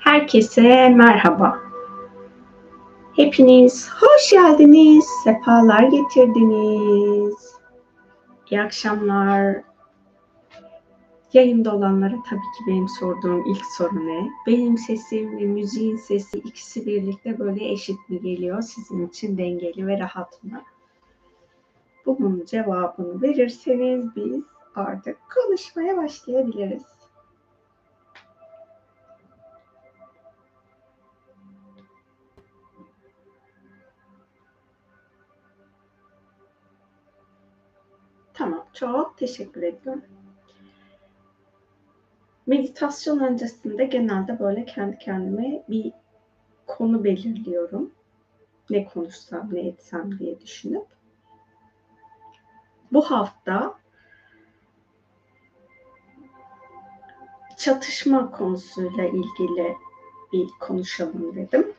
Herkese merhaba. Hepiniz hoş geldiniz, sefalar getirdiniz. İyi akşamlar. Yayında olanlara tabii ki benim sorduğum ilk soru ne? Benim sesim ve müziğin sesi ikisi birlikte böyle eşit mi geliyor? Sizin için dengeli ve rahat mı? Bunun cevabını verirseniz biz artık konuşmaya başlayabiliriz. Çok teşekkür ediyorum. Meditasyon öncesinde genelde böyle kendi kendime bir konu belirliyorum. Ne konuşsam, ne etsem diye düşünüp. Bu hafta çatışma konusuyla ilgili bir konuşalım dedim.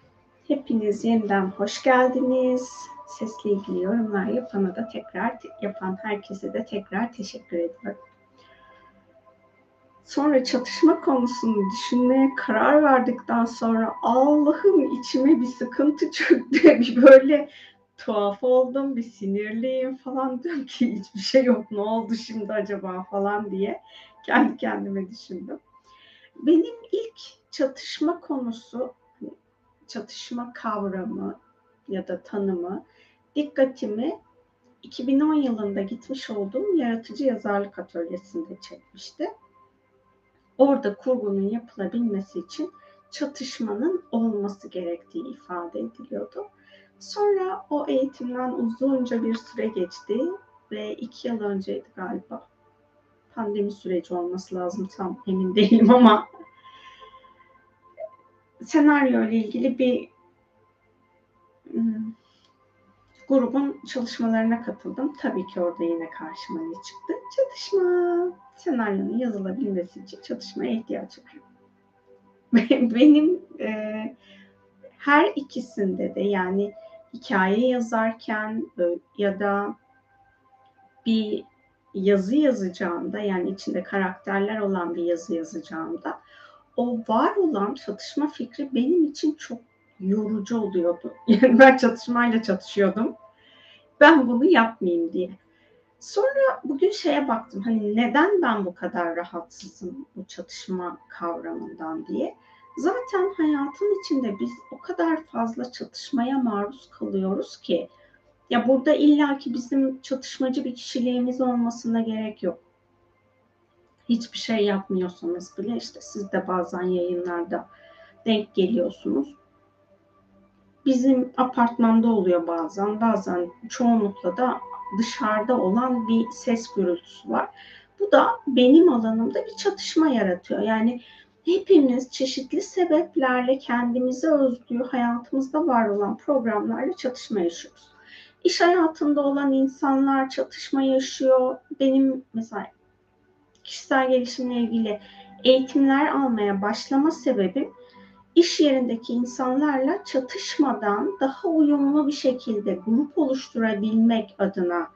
Hepiniz yeniden hoş geldiniz. Sesle ilgili yorumlar yapana da tekrar yapan herkese de tekrar teşekkür ediyorum. Sonra çatışma konusunu düşünmeye karar verdikten sonra Allah'ım içime bir sıkıntı çöktü. Bir böyle tuhaf oldum, bir sinirliyim falan diyorum ki hiçbir şey yok ne oldu şimdi acaba falan diye kendi kendime düşündüm. Benim ilk çatışma konusu, çatışma kavramı ya da tanımı dikkatimi 2010 yılında gitmiş olduğum yaratıcı yazarlık atölyesinde çekmişti. Orada kurgunun yapılabilmesi için çatışmanın olması gerektiği ifade ediliyordu. Sonra o eğitimden uzunca bir süre geçti ve iki yıl önceydi galiba. Pandemi süreci olması lazım tam emin değilim ama senaryo ile ilgili bir hmm, grubun çalışmalarına katıldım. Tabii ki orada yine karşıma ne çıktı? Çatışma. Senaryonun yazılabilmesi için çatışmaya ihtiyaç var. Benim e, her ikisinde de yani hikaye yazarken ya da bir yazı yazacağımda yani içinde karakterler olan bir yazı yazacağımda o var olan çatışma fikri benim için çok yorucu oluyordu. Yani ben çatışmayla çatışıyordum. Ben bunu yapmayayım diye. Sonra bugün şeye baktım hani neden ben bu kadar rahatsızım bu çatışma kavramından diye. Zaten hayatın içinde biz o kadar fazla çatışmaya maruz kalıyoruz ki ya burada illaki bizim çatışmacı bir kişiliğimiz olmasına gerek yok. Hiçbir şey yapmıyorsanız bile işte siz de bazen yayınlarda denk geliyorsunuz. Bizim apartmanda oluyor bazen, bazen çoğunlukla da dışarıda olan bir ses gürültüsü var. Bu da benim alanımda bir çatışma yaratıyor. Yani hepimiz çeşitli sebeplerle kendimize özgü hayatımızda var olan programlarla çatışma yaşıyoruz. İş hayatında olan insanlar çatışma yaşıyor. Benim mesela kişisel gelişimle ilgili eğitimler almaya başlama sebebim iş yerindeki insanlarla çatışmadan daha uyumlu bir şekilde grup oluşturabilmek adına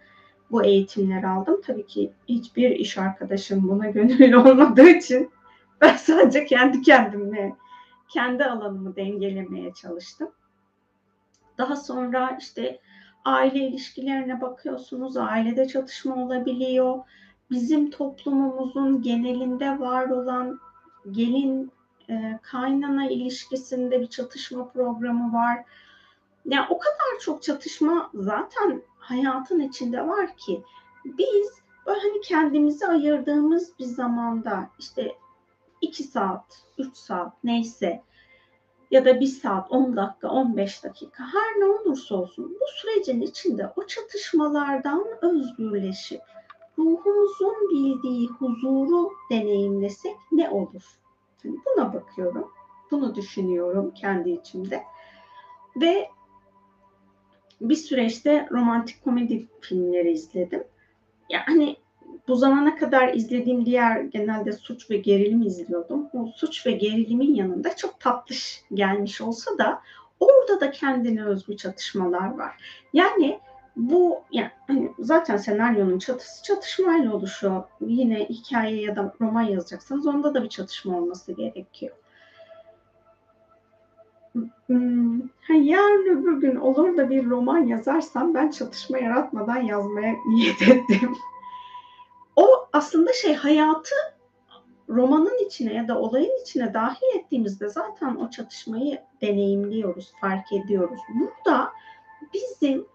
bu eğitimleri aldım. Tabii ki hiçbir iş arkadaşım buna gönüllü olmadığı için ben sadece kendi kendimle, kendi alanımı dengelemeye çalıştım. Daha sonra işte aile ilişkilerine bakıyorsunuz. Ailede çatışma olabiliyor. Bizim toplumumuzun genelinde var olan gelin e, kaynana ilişkisinde bir çatışma programı var. Yani o kadar çok çatışma zaten hayatın içinde var ki biz böyle hani kendimizi ayırdığımız bir zamanda işte 2 saat, 3 saat neyse ya da 1 saat, 10 dakika, 15 dakika her ne olursa olsun bu sürecin içinde o çatışmalardan özgürleşip ruhumuzun bildiği huzuru deneyimlesek ne olur? Yani buna bakıyorum. Bunu düşünüyorum kendi içimde. Ve bir süreçte romantik komedi filmleri izledim. Yani bu zamana kadar izlediğim diğer genelde suç ve gerilim izliyordum. O suç ve gerilimin yanında çok tatlış gelmiş olsa da orada da kendine özgü çatışmalar var. Yani bu yani hani zaten senaryonun çatısı çatışmayla oluşuyor. Yine hikaye ya da roman yazacaksanız onda da bir çatışma olması gerekiyor. Hmm, yarın öbür gün olur da bir roman yazarsam ben çatışma yaratmadan yazmaya niyet ettim. o aslında şey hayatı romanın içine ya da olayın içine dahil ettiğimizde zaten o çatışmayı deneyimliyoruz, fark ediyoruz. Burada bizim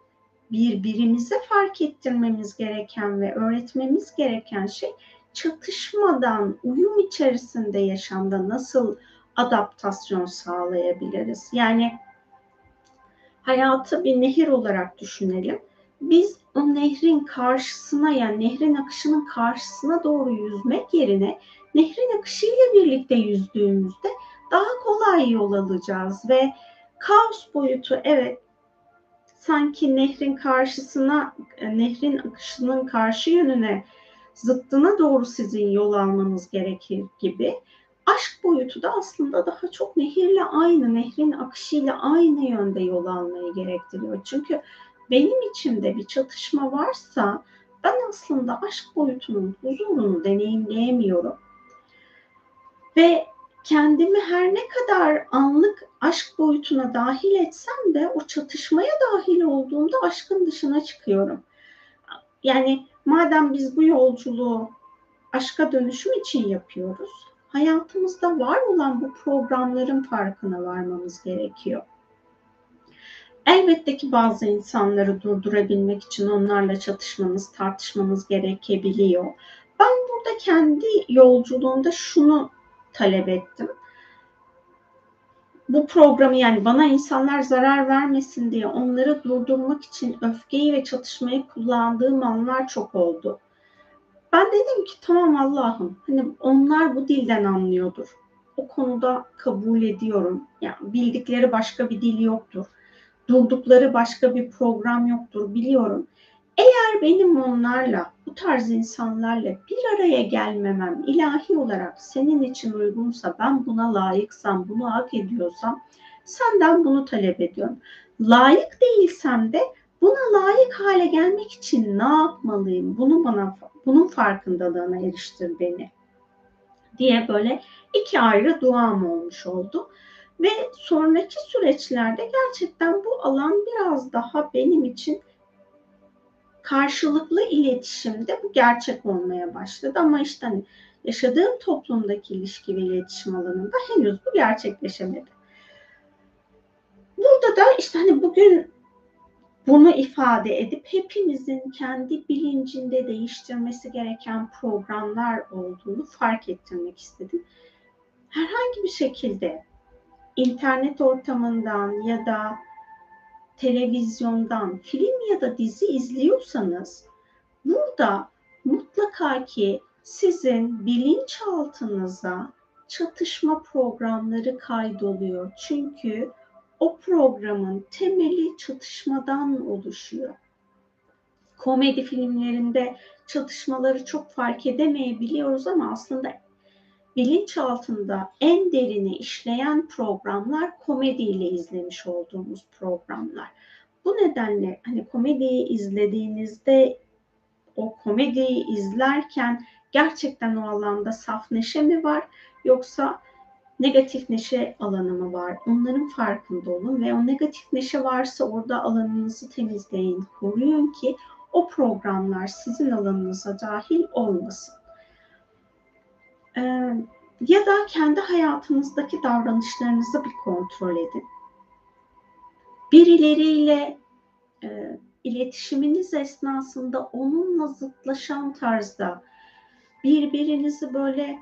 birbirimize fark ettirmemiz gereken ve öğretmemiz gereken şey çatışmadan, uyum içerisinde yaşamda nasıl adaptasyon sağlayabiliriz? Yani hayatı bir nehir olarak düşünelim. Biz o nehrin karşısına yani nehrin akışının karşısına doğru yüzmek yerine nehrin akışıyla birlikte yüzdüğümüzde daha kolay yol alacağız ve kaos boyutu evet sanki nehrin karşısına nehrin akışının karşı yönüne zıttına doğru sizin yol almanız gerekir gibi aşk boyutu da aslında daha çok nehirle aynı, nehrin akışıyla aynı yönde yol almayı gerektiriyor. Çünkü benim içimde bir çatışma varsa ben aslında aşk boyutunun huzurunu deneyimleyemiyorum. Ve kendimi her ne kadar anlık aşk boyutuna dahil etsem de o çatışmaya dahil olduğumda aşkın dışına çıkıyorum. Yani madem biz bu yolculuğu aşka dönüşüm için yapıyoruz, hayatımızda var olan bu programların farkına varmamız gerekiyor. Elbette ki bazı insanları durdurabilmek için onlarla çatışmamız, tartışmamız gerekebiliyor. Ben burada kendi yolculuğumda şunu talep ettim. Bu programı yani bana insanlar zarar vermesin diye onları durdurmak için öfkeyi ve çatışmayı kullandığım anlar çok oldu. Ben dedim ki tamam Allah'ım hani onlar bu dilden anlıyordur. O konuda kabul ediyorum. Yani bildikleri başka bir dil yoktur. Durdukları başka bir program yoktur biliyorum. Eğer benim onlarla, bu tarz insanlarla bir araya gelmemem ilahi olarak senin için uygunsa, ben buna layıksam, bunu hak ediyorsam senden bunu talep ediyorum. Layık değilsem de buna layık hale gelmek için ne yapmalıyım? Bunu bana bunun farkındalığına eriştir beni diye böyle iki ayrı duam olmuş oldu. Ve sonraki süreçlerde gerçekten bu alan biraz daha benim için karşılıklı iletişimde bu gerçek olmaya başladı. Ama işte hani yaşadığım toplumdaki ilişki ve iletişim alanında henüz bu gerçekleşemedi. Burada da işte hani bugün bunu ifade edip hepimizin kendi bilincinde değiştirmesi gereken programlar olduğunu fark ettirmek istedim. Herhangi bir şekilde internet ortamından ya da televizyondan film ya da dizi izliyorsanız burada mutlaka ki sizin bilinçaltınıza çatışma programları kaydoluyor. Çünkü o programın temeli çatışmadan oluşuyor. Komedi filmlerinde çatışmaları çok fark edemeyebiliyoruz ama aslında bilinç altında en derini işleyen programlar komediyle izlemiş olduğumuz programlar. Bu nedenle hani komediyi izlediğinizde o komediyi izlerken gerçekten o alanda saf neşe mi var yoksa negatif neşe alanı mı var? Onların farkında olun ve o negatif neşe varsa orada alanınızı temizleyin, koruyun ki o programlar sizin alanınıza dahil olmasın. Ee, ya da kendi hayatınızdaki davranışlarınızı bir kontrol edin. Birileriyle e, iletişiminiz esnasında onunla zıtlaşan tarzda birbirinizi böyle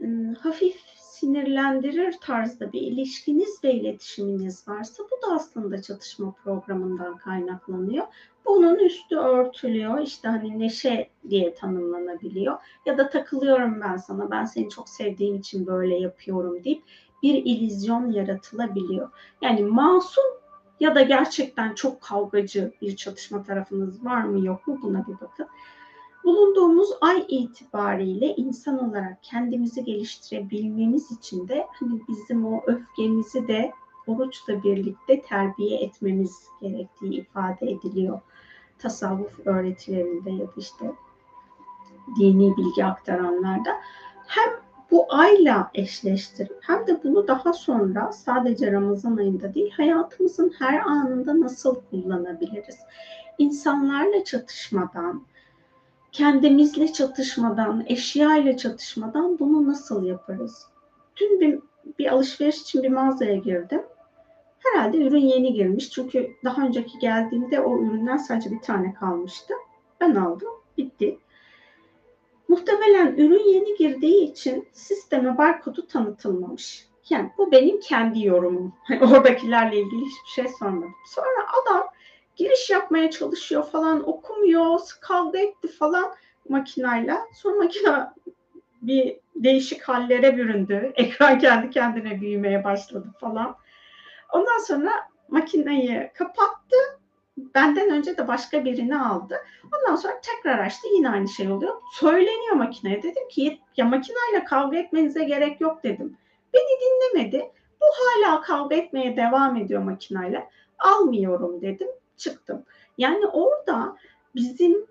e, hafif sinirlendirir tarzda bir ilişkiniz ve iletişiminiz varsa bu da aslında çatışma programından kaynaklanıyor. Bunun üstü örtülüyor. İşte hani neşe diye tanımlanabiliyor. Ya da takılıyorum ben sana. Ben seni çok sevdiğim için böyle yapıyorum deyip bir ilizyon yaratılabiliyor. Yani masum ya da gerçekten çok kavgacı bir çatışma tarafınız var mı yok mu buna bir bakın. Bulunduğumuz ay itibariyle insan olarak kendimizi geliştirebilmemiz için de hani bizim o öfkemizi de oruçla birlikte terbiye etmemiz gerektiği ifade ediliyor. Tasavvuf öğretilerinde ya da işte dini bilgi aktaranlarda. Hem bu ayla eşleştirip hem de bunu daha sonra sadece Ramazan ayında değil hayatımızın her anında nasıl kullanabiliriz? İnsanlarla çatışmadan, kendimizle çatışmadan, eşya ile çatışmadan bunu nasıl yaparız? Dün bir, bir alışveriş için bir mağazaya girdim. Herhalde ürün yeni girmiş. Çünkü daha önceki geldiğimde o üründen sadece bir tane kalmıştı. Ben aldım. Bitti. Muhtemelen ürün yeni girdiği için sisteme barkodu tanıtılmamış. Yani bu benim kendi yorumum. Hani oradakilerle ilgili hiçbir şey sormadım. Sonra adam giriş yapmaya çalışıyor falan okumuyor, kavga etti falan makinayla. Sonra makina bir değişik hallere büründü. Ekran kendi kendine büyümeye başladı falan. Ondan sonra makineyi kapattı. Benden önce de başka birini aldı. Ondan sonra tekrar açtı. Yine aynı şey oluyor. Söyleniyor makineye. Dedim ki ya makineyle kavga etmenize gerek yok dedim. Beni dinlemedi. Bu hala kavga etmeye devam ediyor makineyle. Almıyorum dedim. Çıktım. Yani orada bizim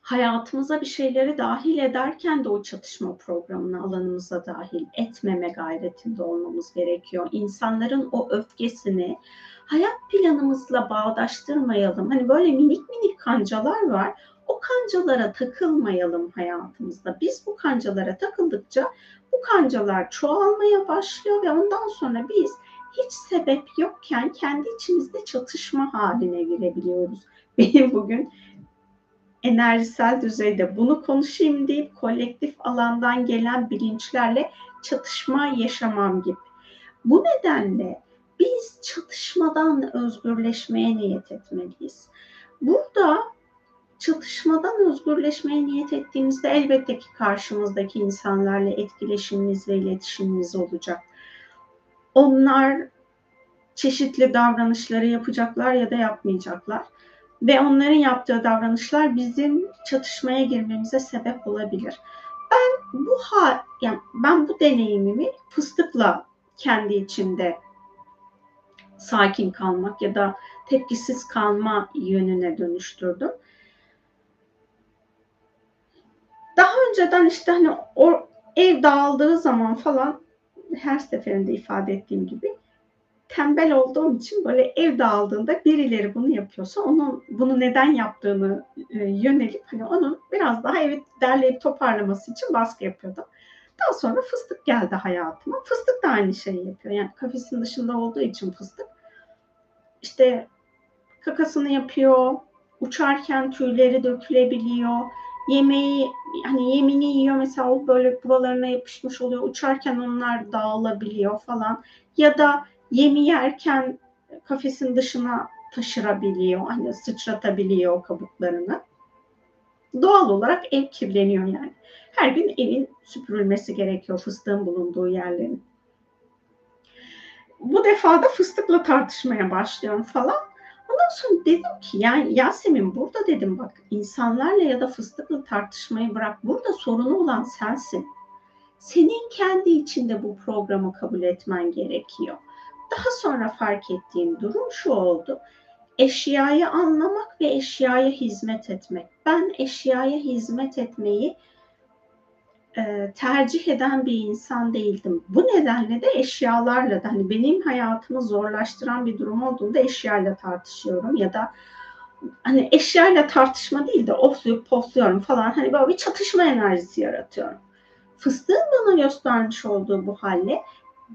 hayatımıza bir şeyleri dahil ederken de o çatışma programına alanımıza dahil etmeme gayretinde olmamız gerekiyor. İnsanların o öfkesini hayat planımızla bağdaştırmayalım. Hani böyle minik minik kancalar var. O kancalara takılmayalım hayatımızda. Biz bu kancalara takıldıkça bu kancalar çoğalmaya başlıyor ve ondan sonra biz hiç sebep yokken kendi içimizde çatışma haline girebiliyoruz. Benim bugün enerjisel düzeyde bunu konuşayım deyip kolektif alandan gelen bilinçlerle çatışma yaşamam gibi. Bu nedenle biz çatışmadan özgürleşmeye niyet etmeliyiz. Burada çatışmadan özgürleşmeye niyet ettiğimizde elbette ki karşımızdaki insanlarla etkileşimimiz ve iletişimimiz olacak. Onlar çeşitli davranışları yapacaklar ya da yapmayacaklar ve onların yaptığı davranışlar bizim çatışmaya girmemize sebep olabilir. Ben bu ha yani ben bu deneyimimi fıstıkla kendi içinde sakin kalmak ya da tepkisiz kalma yönüne dönüştürdüm. Daha önceden işte hani o ev dağıldığı zaman falan her seferinde ifade ettiğim gibi tembel olduğum için böyle ev dağıldığında birileri bunu yapıyorsa onun bunu neden yaptığını e, yönelip hani onun biraz daha evi derleyip toparlaması için baskı yapıyordum. Daha sonra fıstık geldi hayatıma. Fıstık da aynı şeyi yapıyor. Yani kafesin dışında olduğu için fıstık. İşte kakasını yapıyor. Uçarken tüyleri dökülebiliyor. Yemeği hani yemini yiyor mesela o böyle buralarına yapışmış oluyor. Uçarken onlar dağılabiliyor falan. Ya da yemi yerken kafesin dışına taşırabiliyor. Hani sıçratabiliyor kabuklarını. Doğal olarak ev kirleniyor yani. Her gün evin süpürülmesi gerekiyor fıstığın bulunduğu yerlerin. Bu defa da fıstıkla tartışmaya başlıyorum falan. Ondan sonra dedim ki yani Yasemin burada dedim bak insanlarla ya da fıstıkla tartışmayı bırak. Burada sorunu olan sensin. Senin kendi içinde bu programı kabul etmen gerekiyor. Daha sonra fark ettiğim durum şu oldu. Eşyayı anlamak ve eşyaya hizmet etmek. Ben eşyaya hizmet etmeyi e, tercih eden bir insan değildim. Bu nedenle de eşyalarla da hani benim hayatımı zorlaştıran bir durum olduğunda eşyayla tartışıyorum ya da hani eşyayla tartışma değil de ofluyup pofluyorum falan hani böyle bir çatışma enerjisi yaratıyorum. Fıstığın bana göstermiş olduğu bu halle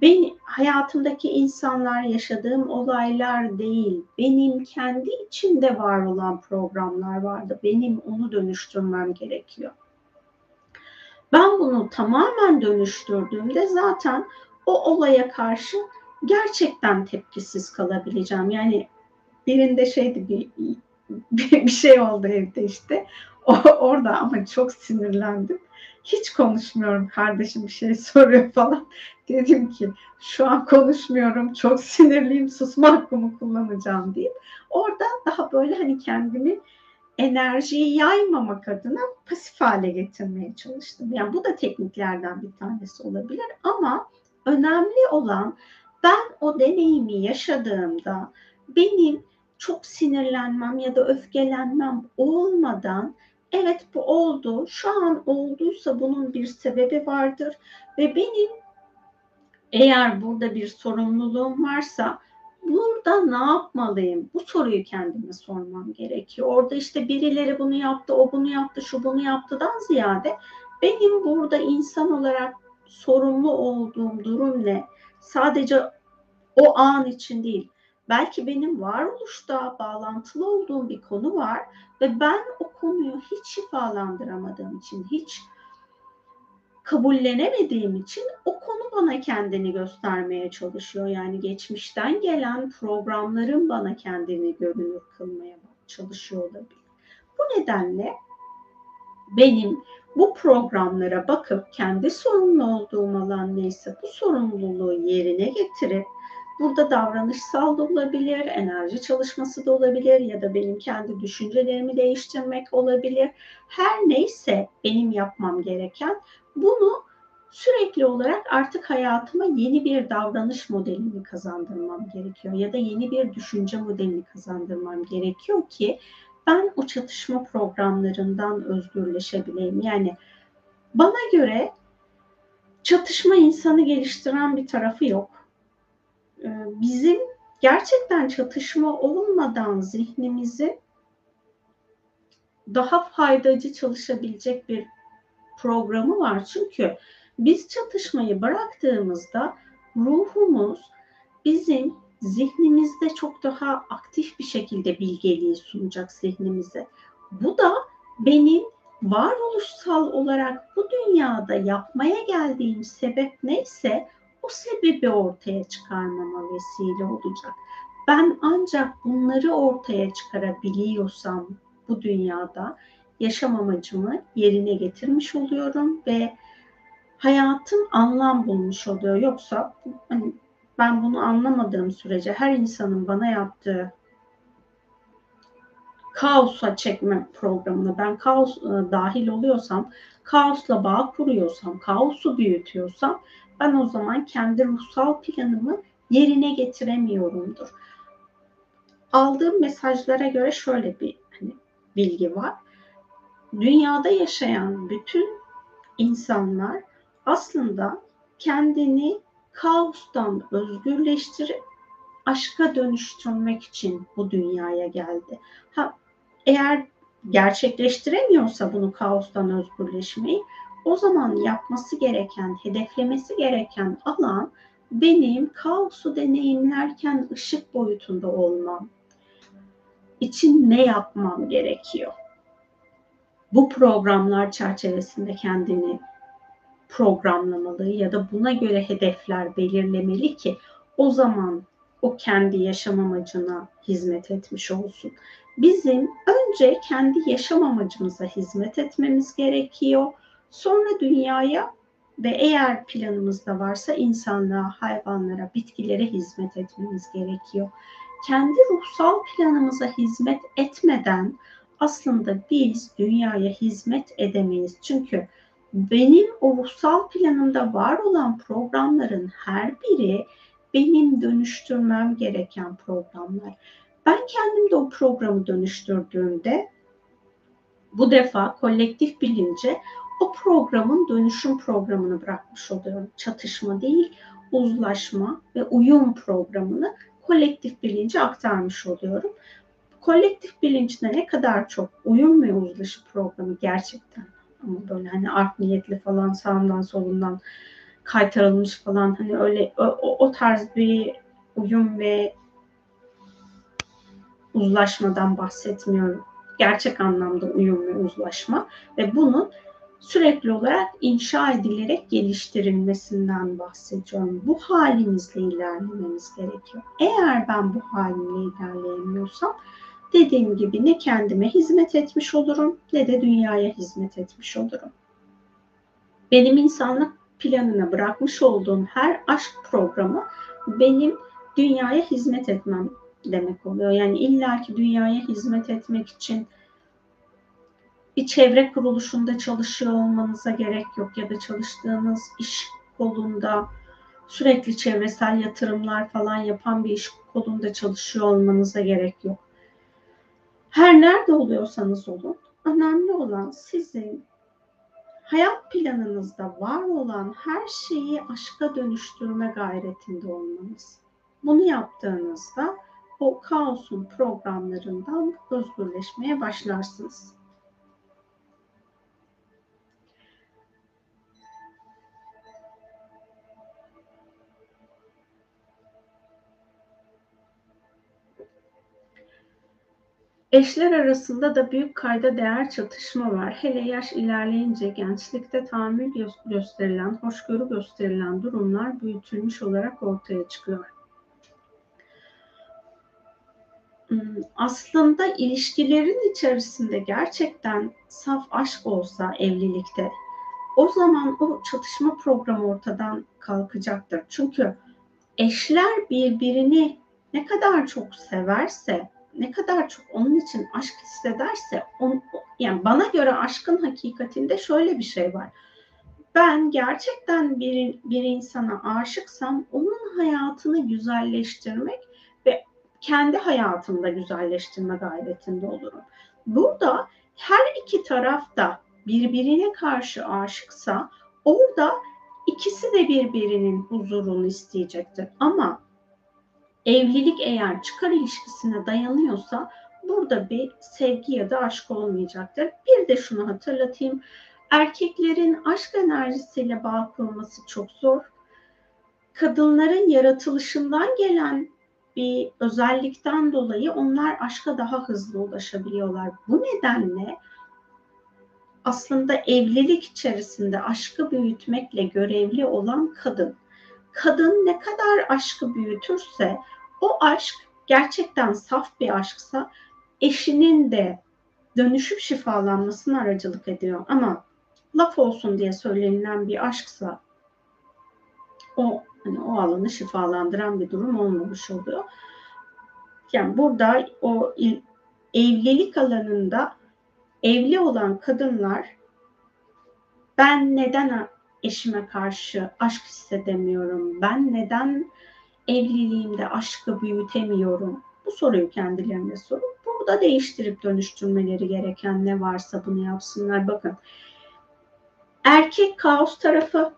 ben hayatımdaki insanlar yaşadığım olaylar değil, benim kendi içimde var olan programlar vardı. Benim onu dönüştürmem gerekiyor. Ben bunu tamamen dönüştürdüğümde zaten o olaya karşı gerçekten tepkisiz kalabileceğim. Yani birinde şeydi bir, bir şey oldu evde işte. O, orada ama çok sinirlendim. Hiç konuşmuyorum kardeşim bir şey soruyor falan. Dedim ki şu an konuşmuyorum çok sinirliyim susma hakkımı kullanacağım deyip orada daha böyle hani kendimi enerjiyi yaymamak adına pasif hale getirmeye çalıştım. Yani bu da tekniklerden bir tanesi olabilir ama önemli olan ben o deneyimi yaşadığımda benim çok sinirlenmem ya da öfkelenmem olmadan evet bu oldu. Şu an olduysa bunun bir sebebi vardır ve benim eğer burada bir sorumluluğum varsa burada ne yapmalıyım? Bu soruyu kendime sormam gerekiyor. Orada işte birileri bunu yaptı, o bunu yaptı, şu bunu yaptıdan ziyade benim burada insan olarak sorumlu olduğum durum ne? Sadece o an için değil. Belki benim varoluşta bağlantılı olduğum bir konu var ve ben o konuyu hiç şifalandıramadığım için, hiç kabullenemediğim için o konu bana kendini göstermeye çalışıyor. Yani geçmişten gelen programların bana kendini görünür kılmaya çalışıyor olabilir. Bu nedenle benim bu programlara bakıp kendi sorumlu olduğum alan neyse bu sorumluluğu yerine getirip Burada davranışsal da olabilir, enerji çalışması da olabilir ya da benim kendi düşüncelerimi değiştirmek olabilir. Her neyse benim yapmam gereken bunu sürekli olarak artık hayatıma yeni bir davranış modelini kazandırmam gerekiyor ya da yeni bir düşünce modelini kazandırmam gerekiyor ki ben o çatışma programlarından özgürleşebileyim. Yani bana göre çatışma insanı geliştiren bir tarafı yok. Ee, bizim gerçekten çatışma olmadan zihnimizi daha faydacı çalışabilecek bir programı var. Çünkü biz çatışmayı bıraktığımızda ruhumuz bizim zihnimizde çok daha aktif bir şekilde bilgeliği sunacak zihnimize. Bu da benim varoluşsal olarak bu dünyada yapmaya geldiğim sebep neyse o sebebi ortaya çıkarmama vesile olacak. Ben ancak bunları ortaya çıkarabiliyorsam bu dünyada yaşam amacımı yerine getirmiş oluyorum ve hayatım anlam bulmuş oluyor. Yoksa hani ben bunu anlamadığım sürece her insanın bana yaptığı kaosa çekme programına ben kaos e, dahil oluyorsam, kaosla bağ kuruyorsam, kaosu büyütüyorsam ben o zaman kendi ruhsal planımı yerine getiremiyorumdur. Aldığım mesajlara göre şöyle bir hani, bilgi var. Dünyada yaşayan bütün insanlar aslında kendini kaostan özgürleştirip aşka dönüştürmek için bu dünyaya geldi. Ha, eğer gerçekleştiremiyorsa bunu kaostan özgürleşmeyi o zaman yapması gereken, hedeflemesi gereken alan benim kaosu deneyimlerken ışık boyutunda olmam için ne yapmam gerekiyor? Bu programlar çerçevesinde kendini programlamalı ya da buna göre hedefler belirlemeli ki o zaman o kendi yaşam amacına hizmet etmiş olsun. Bizim önce kendi yaşam amacımıza hizmet etmemiz gerekiyor. Sonra dünyaya ve eğer planımızda varsa insanlığa, hayvanlara, bitkilere hizmet etmemiz gerekiyor. Kendi ruhsal planımıza hizmet etmeden aslında biz dünyaya hizmet edemeyiz. Çünkü benim o ruhsal planımda var olan programların her biri benim dönüştürmem gereken programlar. Ben kendim de o programı dönüştürdüğümde bu defa kolektif bilince o programın dönüşüm programını bırakmış oluyorum. Çatışma değil, uzlaşma ve uyum programını kolektif bilince aktarmış oluyorum. Kolektif bilinçte ne kadar çok uyum ve uzlaşı programı gerçekten ama böyle hani art niyetli falan sağından solundan kaytarılmış falan hani öyle o, o tarz bir uyum ve uzlaşmadan bahsetmiyorum. Gerçek anlamda uyum ve uzlaşma ve bunun sürekli olarak inşa edilerek geliştirilmesinden bahsediyorum. Bu halimizle ilerlememiz gerekiyor. Eğer ben bu halimle ilerleyemiyorsam dediğim gibi ne kendime hizmet etmiş olurum ne de dünyaya hizmet etmiş olurum. Benim insanlık planına bırakmış olduğum her aşk programı benim dünyaya hizmet etmem demek oluyor. Yani illaki dünyaya hizmet etmek için bir çevre kuruluşunda çalışıyor olmanıza gerek yok ya da çalıştığınız iş kolunda sürekli çevresel yatırımlar falan yapan bir iş kolunda çalışıyor olmanıza gerek yok. Her nerede oluyorsanız olun önemli olan sizin hayat planınızda var olan her şeyi aşka dönüştürme gayretinde olmanız. Bunu yaptığınızda o kaosun programlarından özgürleşmeye başlarsınız. Eşler arasında da büyük kayda değer çatışma var. Hele yaş ilerleyince gençlikte tahammül gösterilen, hoşgörü gösterilen durumlar büyütülmüş olarak ortaya çıkıyor. Hmm, aslında ilişkilerin içerisinde gerçekten saf aşk olsa evlilikte o zaman o çatışma programı ortadan kalkacaktır. Çünkü eşler birbirini ne kadar çok severse ne kadar çok onun için aşk hissederse on, yani bana göre aşkın hakikatinde şöyle bir şey var. Ben gerçekten bir, bir insana aşıksam onun hayatını güzelleştirmek ve kendi hayatımda güzelleştirme gayretinde olurum. Burada her iki taraf da birbirine karşı aşıksa orada ikisi de birbirinin huzurunu isteyecektir. Ama evlilik eğer çıkar ilişkisine dayanıyorsa burada bir sevgi ya da aşk olmayacaktır. Bir de şunu hatırlatayım. Erkeklerin aşk enerjisiyle bağ kurması çok zor. Kadınların yaratılışından gelen bir özellikten dolayı onlar aşka daha hızlı ulaşabiliyorlar. Bu nedenle aslında evlilik içerisinde aşkı büyütmekle görevli olan kadın. Kadın ne kadar aşkı büyütürse o aşk gerçekten saf bir aşksa eşinin de dönüşüp şifalanmasına aracılık ediyor. Ama laf olsun diye söylenilen bir aşksa o hani o alanı şifalandıran bir durum olmamış oluyor. Yani burada o evlilik alanında evli olan kadınlar ben neden eşime karşı aşk hissedemiyorum? Ben neden evliliğimde aşkı büyütemiyorum? Bu soruyu kendilerine sorup burada değiştirip dönüştürmeleri gereken ne varsa bunu yapsınlar. Bakın erkek kaos tarafı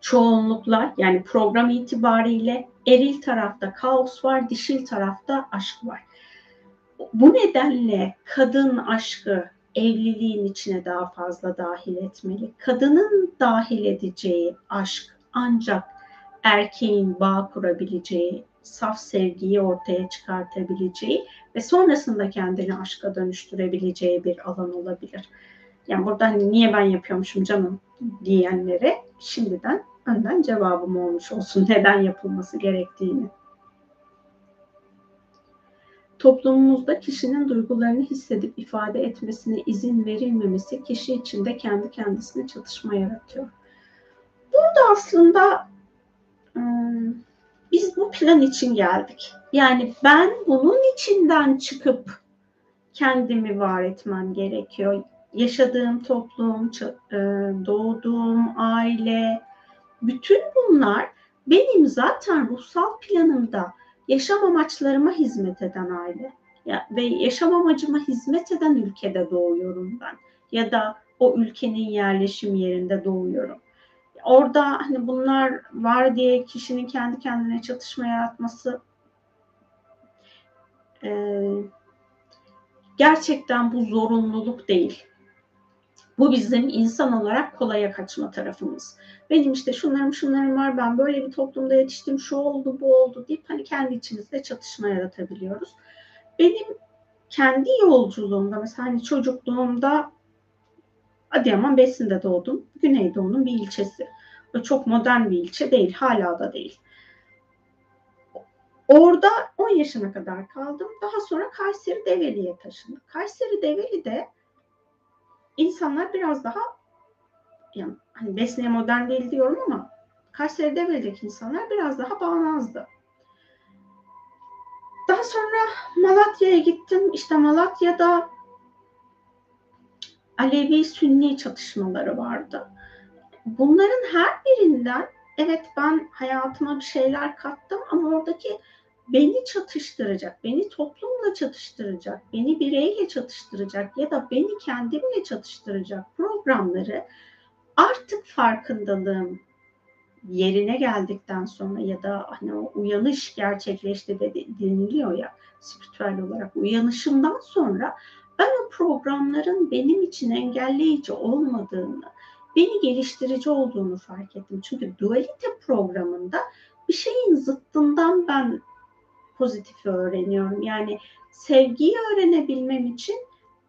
çoğunlukla yani program itibariyle eril tarafta kaos var, dişil tarafta aşk var. Bu nedenle kadın aşkı evliliğin içine daha fazla dahil etmeli. Kadının dahil edeceği aşk ancak erkeğin bağ kurabileceği, saf sevgiyi ortaya çıkartabileceği ve sonrasında kendini aşka dönüştürebileceği bir alan olabilir. Yani burada hani niye ben yapıyormuşum canım diyenlere şimdiden önden cevabım olmuş olsun neden yapılması gerektiğini. Toplumumuzda kişinin duygularını hissedip ifade etmesine izin verilmemesi kişi içinde kendi kendisine çatışma yaratıyor. Burada aslında biz bu plan için geldik. Yani ben bunun içinden çıkıp kendimi var etmem gerekiyor. Yaşadığım toplum, e, doğduğum aile, bütün bunlar benim zaten ruhsal planımda yaşam amaçlarıma hizmet eden aile. Ya, ve yaşam amacıma hizmet eden ülkede doğuyorum ben. Ya da o ülkenin yerleşim yerinde doğuyorum. Orada hani bunlar var diye kişinin kendi kendine çatışma yaratması e, gerçekten bu zorunluluk değil. Bu bizim insan olarak kolaya kaçma tarafımız. Benim işte şunlarım şunlarım var, ben böyle bir toplumda yetiştim, şu oldu, bu oldu deyip hani kendi içimizde çatışma yaratabiliyoruz. Benim kendi yolculuğumda mesela hani çocukluğumda Adıyaman Besin'de doğdum. Güneydoğu'nun bir ilçesi. Çok modern bir ilçe değil. Hala da değil. Orada 10 yaşına kadar kaldım. Daha sonra Kayseri Develi'ye taşındım. Kayseri Develi'de insanlar biraz daha yani hani Besne'ye modern değil diyorum ama Kayseri Develi'deki insanlar biraz daha bağnazdı. Daha sonra Malatya'ya gittim. İşte Malatya'da Alevi Sünni çatışmaları vardı. Bunların her birinden evet ben hayatıma bir şeyler kattım ama oradaki beni çatıştıracak, beni toplumla çatıştıracak, beni bireyle çatıştıracak ya da beni kendimle çatıştıracak programları artık farkındalığım yerine geldikten sonra ya da hani o uyanış gerçekleşti de deniliyor ya spiritüel olarak uyanışımdan sonra ben o programların benim için engelleyici olmadığını, beni geliştirici olduğunu fark ettim. Çünkü dualite programında bir şeyin zıttından ben pozitifi öğreniyorum. Yani sevgiyi öğrenebilmem için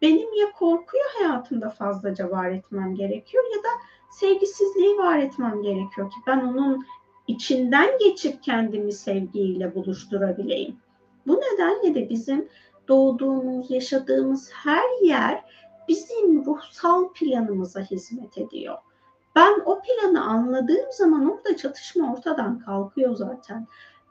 benim ya korkuyu hayatımda fazlaca var etmem gerekiyor ya da sevgisizliği var etmem gerekiyor ki ben onun içinden geçip kendimi sevgiyle buluşturabileyim. Bu nedenle de bizim doğduğumuz, yaşadığımız her yer bizim ruhsal planımıza hizmet ediyor. Ben o planı anladığım zaman orada çatışma ortadan kalkıyor zaten.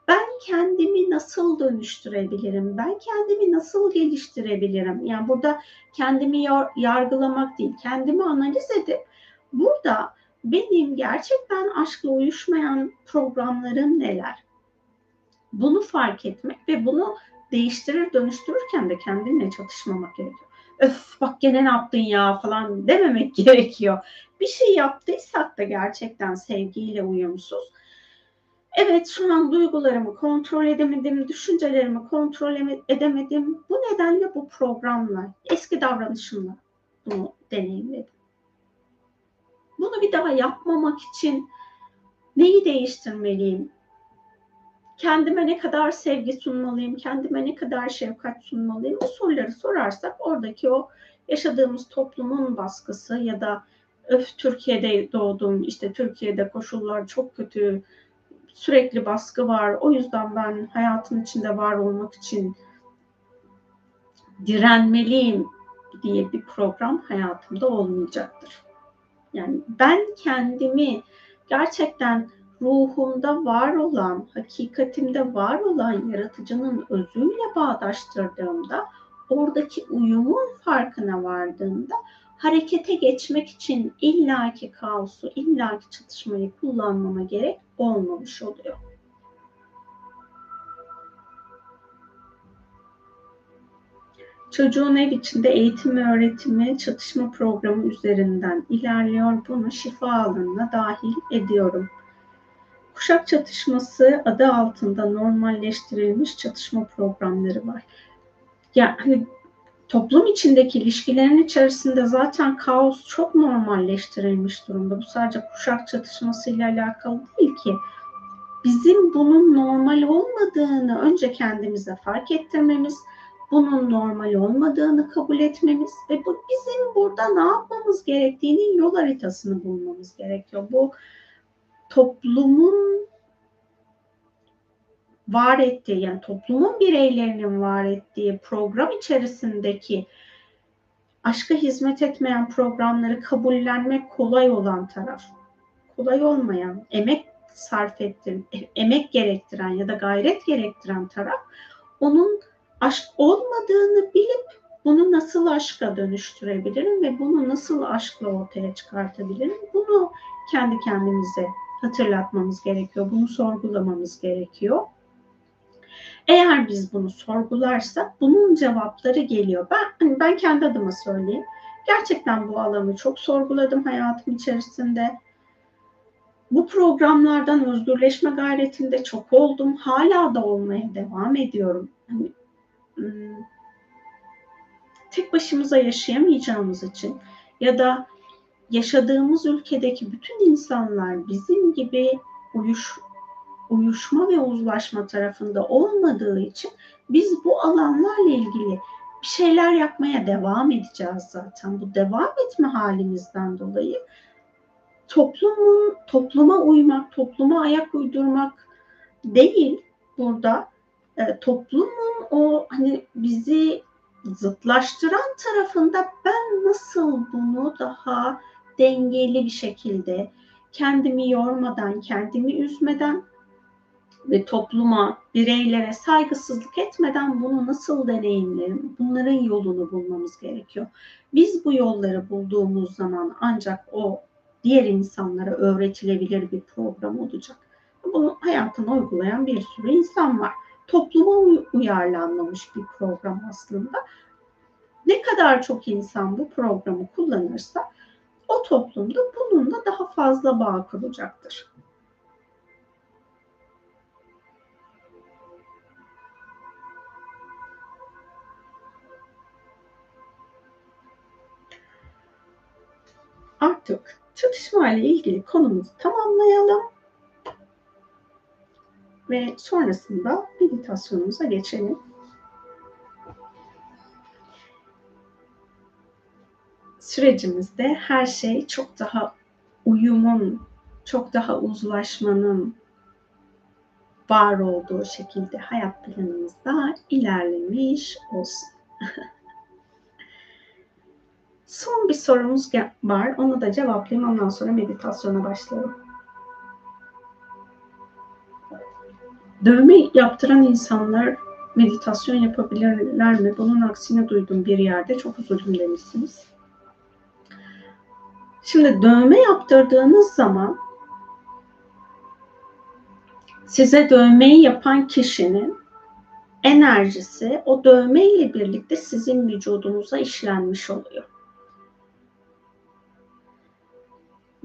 Ben kendimi nasıl dönüştürebilirim? Ben kendimi nasıl geliştirebilirim? Yani burada kendimi yargılamak değil, kendimi analiz edip burada benim gerçekten aşkla uyuşmayan programlarım neler? Bunu fark etmek ve bunu değiştirir dönüştürürken de kendinle çatışmamak gerekiyor. Öf bak gene ne yaptın ya falan dememek gerekiyor. Bir şey yaptıysak da gerçekten sevgiyle uyumsuz. Evet şu an duygularımı kontrol edemedim, düşüncelerimi kontrol edemedim. Bu nedenle bu programla, eski davranışımla bunu deneyimledim. Bunu bir daha yapmamak için neyi değiştirmeliyim? kendime ne kadar sevgi sunmalıyım, kendime ne kadar şefkat sunmalıyım bu soruları sorarsak oradaki o yaşadığımız toplumun baskısı ya da öf Türkiye'de doğdum, işte Türkiye'de koşullar çok kötü, sürekli baskı var. O yüzden ben hayatın içinde var olmak için direnmeliyim diye bir program hayatımda olmayacaktır. Yani ben kendimi gerçekten ruhumda var olan, hakikatimde var olan yaratıcının özüyle bağdaştırdığımda, oradaki uyumun farkına vardığımda harekete geçmek için illaki kaosu, illaki çatışmayı kullanmama gerek olmamış oluyor. Çocuğun ev içinde eğitim ve öğretimi çatışma programı üzerinden ilerliyor. Bunu şifa alanına dahil ediyorum. Kuşak çatışması adı altında normalleştirilmiş çatışma programları var. Yani toplum içindeki ilişkilerin içerisinde zaten kaos çok normalleştirilmiş durumda. Bu sadece kuşak çatışmasıyla alakalı değil ki. Bizim bunun normal olmadığını önce kendimize fark ettirmemiz, bunun normal olmadığını kabul etmemiz ve bu bizim burada ne yapmamız gerektiğinin yol haritasını bulmamız gerekiyor. Bu toplumun var ettiği yani toplumun bireylerinin var ettiği program içerisindeki aşka hizmet etmeyen programları kabullenmek kolay olan taraf. Kolay olmayan, emek sarf ettiren, emek gerektiren ya da gayret gerektiren taraf onun aşk olmadığını bilip bunu nasıl aşka dönüştürebilirim ve bunu nasıl aşkla ortaya çıkartabilirim? Bunu kendi kendimize hatırlatmamız gerekiyor. Bunu sorgulamamız gerekiyor. Eğer biz bunu sorgularsak bunun cevapları geliyor. Ben hani ben kendi adıma söyleyeyim. Gerçekten bu alanı çok sorguladım hayatım içerisinde. Bu programlardan özgürleşme gayretinde çok oldum. Hala da olmaya devam ediyorum. Hani, hmm, tek başımıza yaşayamayacağımız için ya da yaşadığımız ülkedeki bütün insanlar bizim gibi uyuş, uyuşma ve uzlaşma tarafında olmadığı için biz bu alanlarla ilgili bir şeyler yapmaya devam edeceğiz zaten. Bu devam etme halimizden dolayı toplumun topluma uymak, topluma ayak uydurmak değil burada e, toplumun o hani bizi zıtlaştıran tarafında ben nasıl bunu daha dengeli bir şekilde kendimi yormadan, kendimi üzmeden ve topluma, bireylere saygısızlık etmeden bunu nasıl deneyimlerim? Bunların yolunu bulmamız gerekiyor. Biz bu yolları bulduğumuz zaman ancak o diğer insanlara öğretilebilir bir program olacak. Bunu hayatına uygulayan bir sürü insan var. topluma uyarlanmamış bir program aslında. Ne kadar çok insan bu programı kullanırsa o toplumda bununla daha fazla bağ kuracaktır. Artık çatışma ile ilgili konumuzu tamamlayalım ve sonrasında meditasyonumuza geçelim. Sürecimizde her şey çok daha uyumun, çok daha uzlaşmanın var olduğu şekilde hayat planımızda ilerlemiş olsun. Son bir sorumuz var. Onu da cevaplayayım. Ondan sonra meditasyona başlayalım. Dövme yaptıran insanlar meditasyon yapabilirler mi? Bunun aksine duydum bir yerde. Çok üzüldüm demişsiniz. Şimdi dövme yaptırdığınız zaman size dövmeyi yapan kişinin enerjisi o dövme ile birlikte sizin vücudunuza işlenmiş oluyor.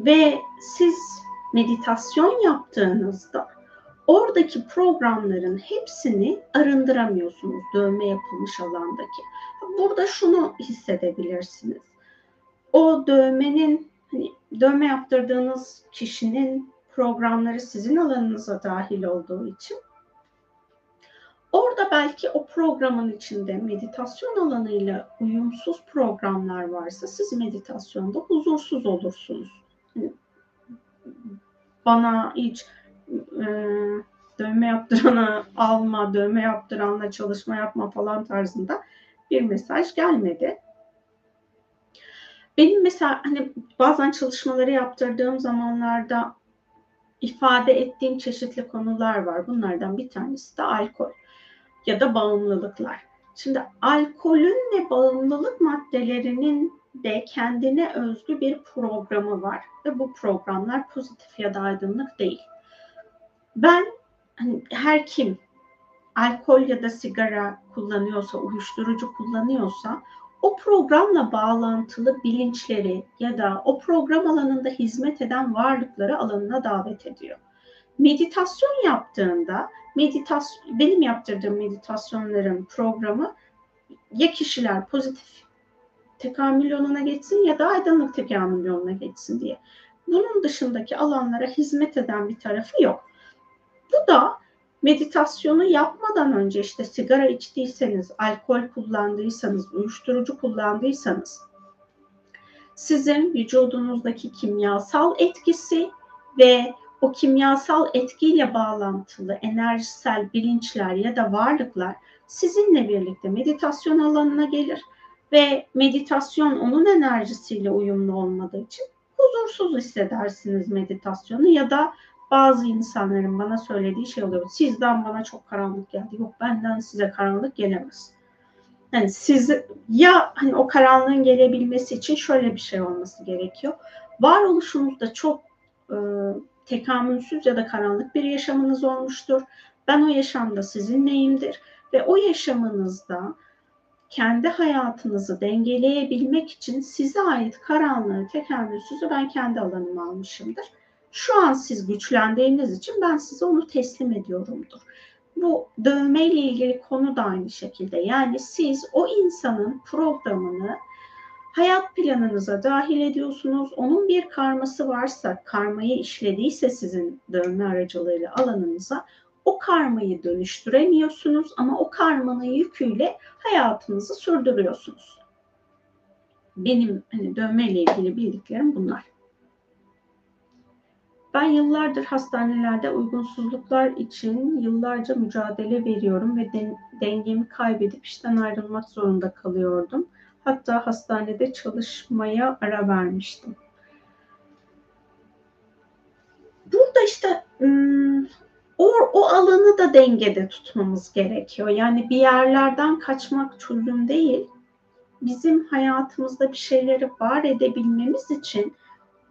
Ve siz meditasyon yaptığınızda oradaki programların hepsini arındıramıyorsunuz dövme yapılmış alandaki. Burada şunu hissedebilirsiniz. O dövmenin hani dövme yaptırdığınız kişinin programları sizin alanınıza dahil olduğu için orada belki o programın içinde meditasyon alanıyla uyumsuz programlar varsa siz meditasyonda huzursuz olursunuz. Bana hiç e, dövme yaptırana alma, dövme yaptıranla çalışma yapma falan tarzında bir mesaj gelmedi. Benim mesela hani bazen çalışmaları yaptırdığım zamanlarda ifade ettiğim çeşitli konular var. Bunlardan bir tanesi de alkol ya da bağımlılıklar. Şimdi alkolün ve bağımlılık maddelerinin de kendine özgü bir programı var ve bu programlar pozitif ya da aydınlık değil. Ben hani her kim alkol ya da sigara kullanıyorsa, uyuşturucu kullanıyorsa o programla bağlantılı bilinçleri ya da o program alanında hizmet eden varlıkları alanına davet ediyor. Meditasyon yaptığında meditasyon benim yaptırdığım meditasyonların programı ya kişiler pozitif tekamül yoluna geçsin ya da aydınlık tekamül yoluna geçsin diye. Bunun dışındaki alanlara hizmet eden bir tarafı yok. Bu da meditasyonu yapmadan önce işte sigara içtiyseniz, alkol kullandıysanız, uyuşturucu kullandıysanız sizin vücudunuzdaki kimyasal etkisi ve o kimyasal etkiyle bağlantılı enerjisel bilinçler ya da varlıklar sizinle birlikte meditasyon alanına gelir ve meditasyon onun enerjisiyle uyumlu olmadığı için huzursuz hissedersiniz meditasyonu ya da bazı insanların bana söylediği şey oluyor. Sizden bana çok karanlık geldi. Yok benden size karanlık gelemez. Yani siz ya hani o karanlığın gelebilmesi için şöyle bir şey olması gerekiyor. Varoluşunuzda çok e, tekamülsüz ya da karanlık bir yaşamınız olmuştur. Ben o yaşamda sizinleyimdir ve o yaşamınızda kendi hayatınızı dengeleyebilmek için size ait karanlığı, tekamülsüzü ben kendi alanıma almışımdır. Şu an siz güçlendiğiniz için ben size onu teslim ediyorumdur. Bu dövme ile ilgili konu da aynı şekilde. Yani siz o insanın programını hayat planınıza dahil ediyorsunuz. Onun bir karması varsa, karmayı işlediyse sizin dövme aracılığıyla alanınıza o karmayı dönüştüremiyorsunuz ama o karmanın yüküyle hayatınızı sürdürüyorsunuz. Benim hani dövme ile ilgili bildiklerim bunlar. Ben yıllardır hastanelerde uygunsuzluklar için yıllarca mücadele veriyorum ve den- dengemi kaybedip işten ayrılmak zorunda kalıyordum. Hatta hastanede çalışmaya ara vermiştim. Burada işte o, o alanı da dengede tutmamız gerekiyor. Yani bir yerlerden kaçmak çözüm değil. Bizim hayatımızda bir şeyleri var edebilmemiz için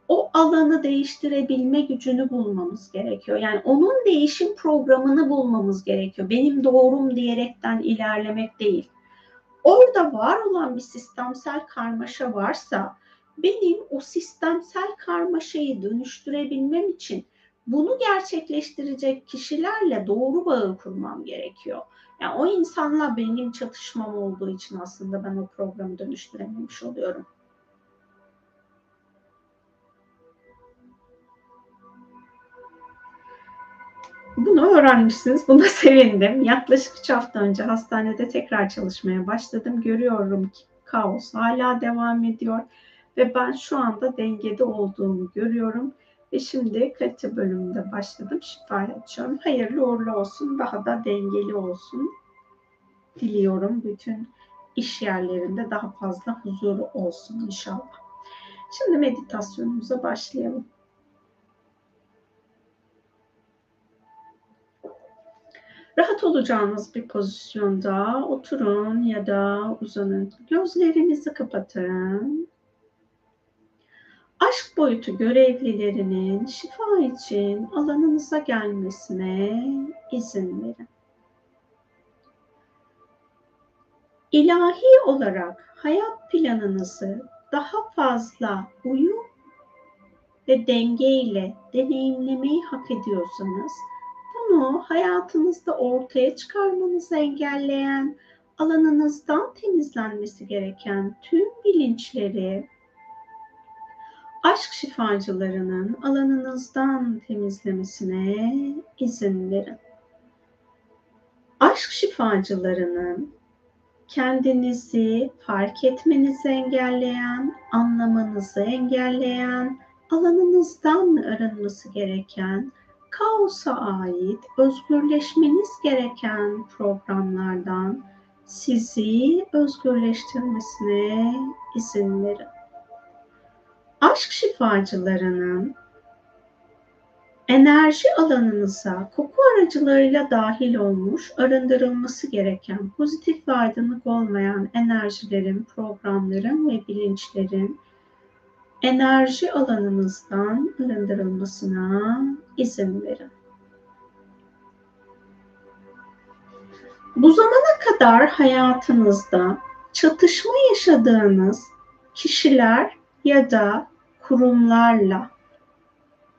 o alanı değiştirebilme gücünü bulmamız gerekiyor. Yani onun değişim programını bulmamız gerekiyor. Benim doğrum diyerekten ilerlemek değil. Orada var olan bir sistemsel karmaşa varsa benim o sistemsel karmaşayı dönüştürebilmem için bunu gerçekleştirecek kişilerle doğru bağı kurmam gerekiyor. Yani o insanla benim çatışmam olduğu için aslında ben o programı dönüştürememiş oluyorum. Bunu öğrenmişsiniz. Buna sevindim. Yaklaşık 3 hafta önce hastanede tekrar çalışmaya başladım. Görüyorum ki kaos hala devam ediyor ve ben şu anda dengede olduğumu görüyorum. Ve şimdi kalite bölümünde başladım. Şifa açıyorum. Hayırlı uğurlu olsun. Daha da dengeli olsun. Diliyorum bütün iş yerlerinde daha fazla huzuru olsun inşallah. Şimdi meditasyonumuza başlayalım. Rahat olacağınız bir pozisyonda oturun ya da uzanın. Gözlerinizi kapatın. Aşk boyutu görevlilerinin şifa için alanınıza gelmesine izin verin. İlahi olarak hayat planınızı daha fazla uyum ve dengeyle deneyimlemeyi hak ediyorsanız bunu hayatınızda ortaya çıkarmanızı engelleyen, alanınızdan temizlenmesi gereken tüm bilinçleri aşk şifacılarının alanınızdan temizlemesine izin verin. Aşk şifacılarının kendinizi fark etmenizi engelleyen, anlamanızı engelleyen, alanınızdan arınması gereken kaosa ait özgürleşmeniz gereken programlardan sizi özgürleştirmesine izin verin. Aşk şifacılarının enerji alanınıza koku aracılığıyla dahil olmuş, arındırılması gereken pozitif ve aydınlık olmayan enerjilerin, programların ve bilinçlerin enerji alanınızdan arındırılmasına izin verin. Bu zamana kadar hayatınızda çatışma yaşadığınız kişiler ya da kurumlarla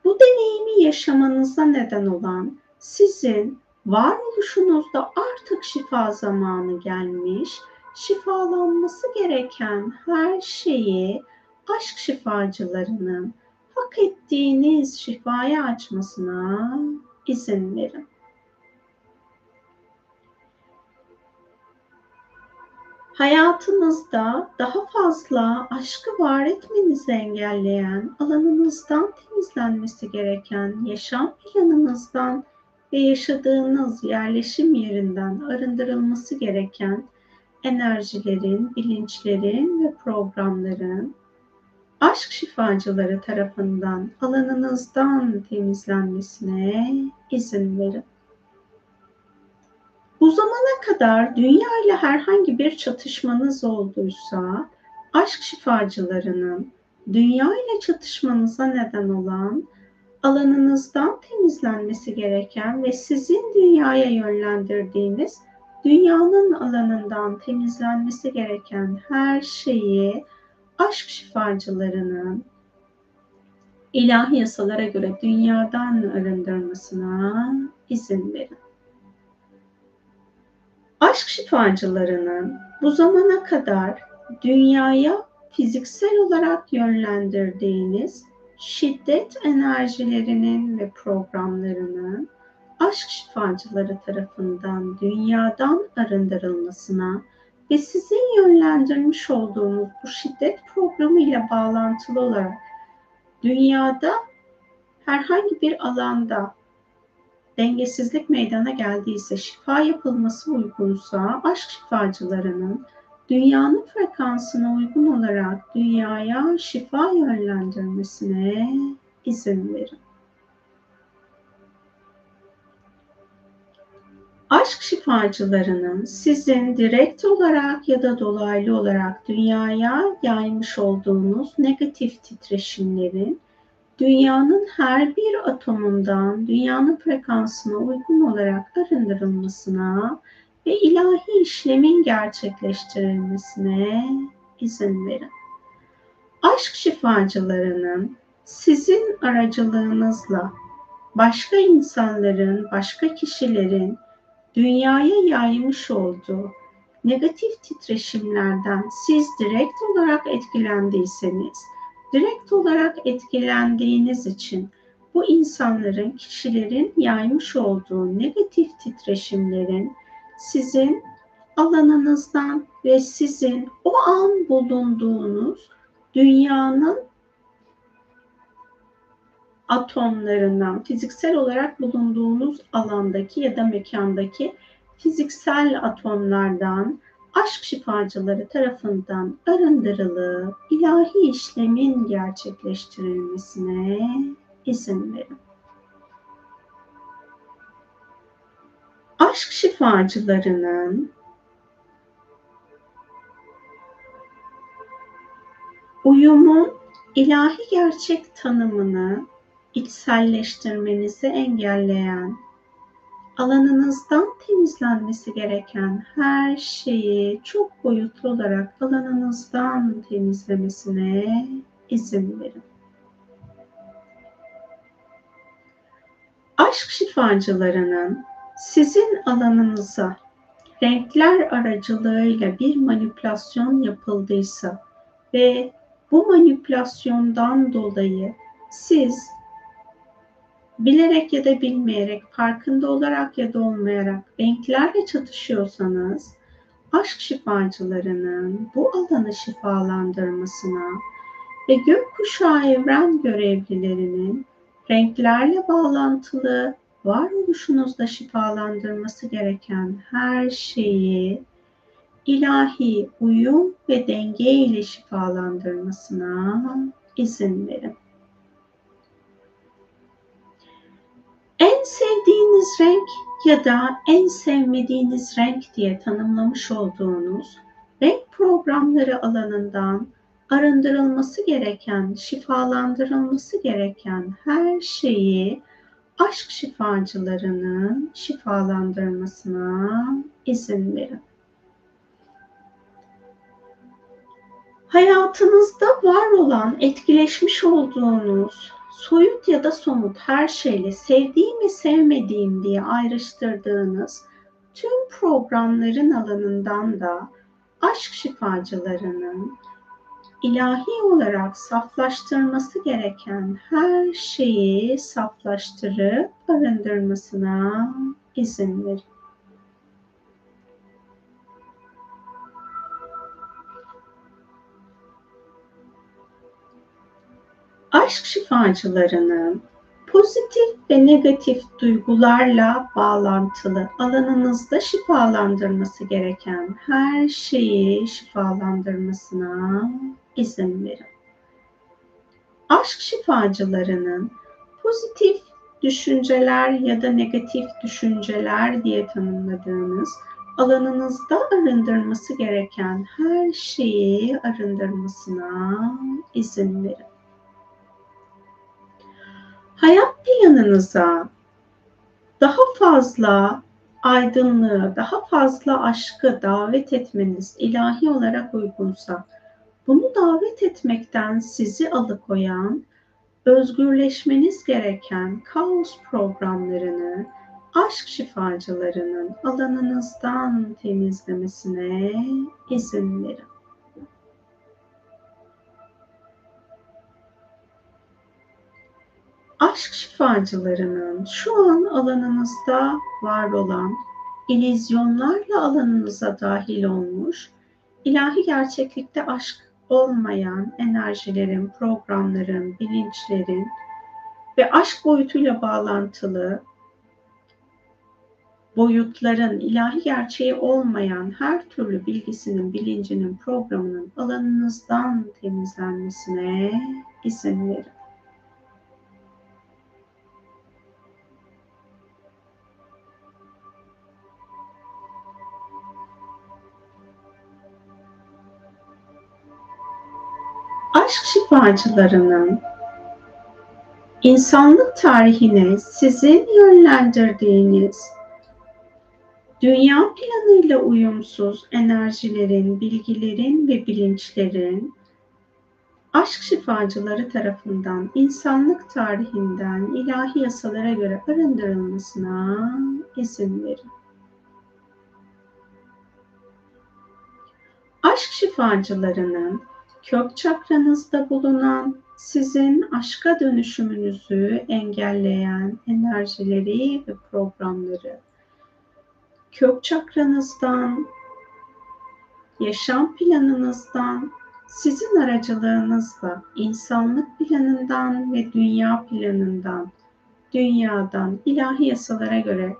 bu deneyimi yaşamanıza neden olan sizin varoluşunuzda artık şifa zamanı gelmiş, şifalanması gereken her şeyi aşk şifacılarının hak ettiğiniz şifaya açmasına izin verin. Hayatınızda daha fazla aşkı var etmenizi engelleyen, alanınızdan temizlenmesi gereken, yaşam planınızdan ve yaşadığınız yerleşim yerinden arındırılması gereken enerjilerin, bilinçlerin ve programların aşk şifacıları tarafından alanınızdan temizlenmesine izin verin. Bu zamana kadar dünya ile herhangi bir çatışmanız olduysa, aşk şifacılarının dünya ile çatışmanıza neden olan alanınızdan temizlenmesi gereken ve sizin dünyaya yönlendirdiğiniz dünyanın alanından temizlenmesi gereken her şeyi aşk şifacılarının ilahi yasalara göre dünyadan arındırmasına izin verin. Aşk şifacılarının bu zamana kadar dünyaya fiziksel olarak yönlendirdiğiniz şiddet enerjilerinin ve programlarının aşk şifacıları tarafından dünyadan arındırılmasına ve sizin yönlendirmiş olduğunuz bu şiddet programı ile bağlantılı olarak dünyada herhangi bir alanda dengesizlik meydana geldiyse, şifa yapılması uygunsa aşk şifacılarının dünyanın frekansına uygun olarak dünyaya şifa yönlendirmesine izin verin. aşk şifacılarının sizin direkt olarak ya da dolaylı olarak dünyaya yaymış olduğunuz negatif titreşimlerin dünyanın her bir atomundan dünyanın frekansına uygun olarak arındırılmasına ve ilahi işlemin gerçekleştirilmesine izin verin. Aşk şifacılarının sizin aracılığınızla başka insanların, başka kişilerin dünyaya yaymış olduğu negatif titreşimlerden siz direkt olarak etkilendiyseniz, direkt olarak etkilendiğiniz için bu insanların, kişilerin yaymış olduğu negatif titreşimlerin sizin alanınızdan ve sizin o an bulunduğunuz dünyanın atomlarından, fiziksel olarak bulunduğunuz alandaki ya da mekandaki fiziksel atomlardan aşk şifacıları tarafından arındırılıp ilahi işlemin gerçekleştirilmesine izin verin. Aşk şifacılarının uyumun ilahi gerçek tanımını içselleştirmenizi engelleyen, alanınızdan temizlenmesi gereken her şeyi çok boyutlu olarak alanınızdan temizlemesine izin verin. Aşk şifacılarının sizin alanınıza renkler aracılığıyla bir manipülasyon yapıldıysa ve bu manipülasyondan dolayı siz bilerek ya da bilmeyerek, farkında olarak ya da olmayarak renklerle çatışıyorsanız, aşk şifacılarının bu alanı şifalandırmasına ve gökkuşağı evren görevlilerinin renklerle bağlantılı varoluşunuzda şifalandırması gereken her şeyi ilahi uyum ve denge ile şifalandırmasına izin verin. En sevdiğiniz renk ya da en sevmediğiniz renk diye tanımlamış olduğunuz renk programları alanından arındırılması gereken, şifalandırılması gereken her şeyi aşk şifacılarının şifalandırmasına izin verin. Hayatınızda var olan, etkileşmiş olduğunuz soyut ya da somut her şeyle sevdiğim ve sevmediğim diye ayrıştırdığınız tüm programların alanından da aşk şifacılarının ilahi olarak saflaştırması gereken her şeyi saflaştırıp arındırmasına izin verin. Aşk şifacılarının pozitif ve negatif duygularla bağlantılı alanınızda şifalandırması gereken her şeyi şifalandırmasına izin verin. Aşk şifacılarının pozitif düşünceler ya da negatif düşünceler diye tanımladığınız alanınızda arındırması gereken her şeyi arındırmasına izin verin hayat planınıza daha fazla aydınlığı, daha fazla aşkı davet etmeniz ilahi olarak uygunsa, bunu davet etmekten sizi alıkoyan, özgürleşmeniz gereken kaos programlarını aşk şifacılarının alanınızdan temizlemesine izin verin. Aşk şifacılarının şu an alanınızda var olan ilizyonlarla alanınıza dahil olmuş, ilahi gerçeklikte aşk olmayan enerjilerin, programların, bilinçlerin ve aşk boyutuyla bağlantılı boyutların ilahi gerçeği olmayan her türlü bilgisinin, bilincinin, programının alanınızdan temizlenmesine izin verin. Aşk şifacılarının insanlık tarihine sizin yönlendirdiğiniz dünya planıyla uyumsuz enerjilerin, bilgilerin ve bilinçlerin aşk şifacıları tarafından insanlık tarihinden ilahi yasalara göre arındırılmasına izin verin. Aşk şifacılarının kök çakranızda bulunan sizin aşka dönüşümünüzü engelleyen enerjileri ve programları kök çakranızdan, yaşam planınızdan, sizin aracılığınızla insanlık planından ve dünya planından, dünyadan ilahi yasalara göre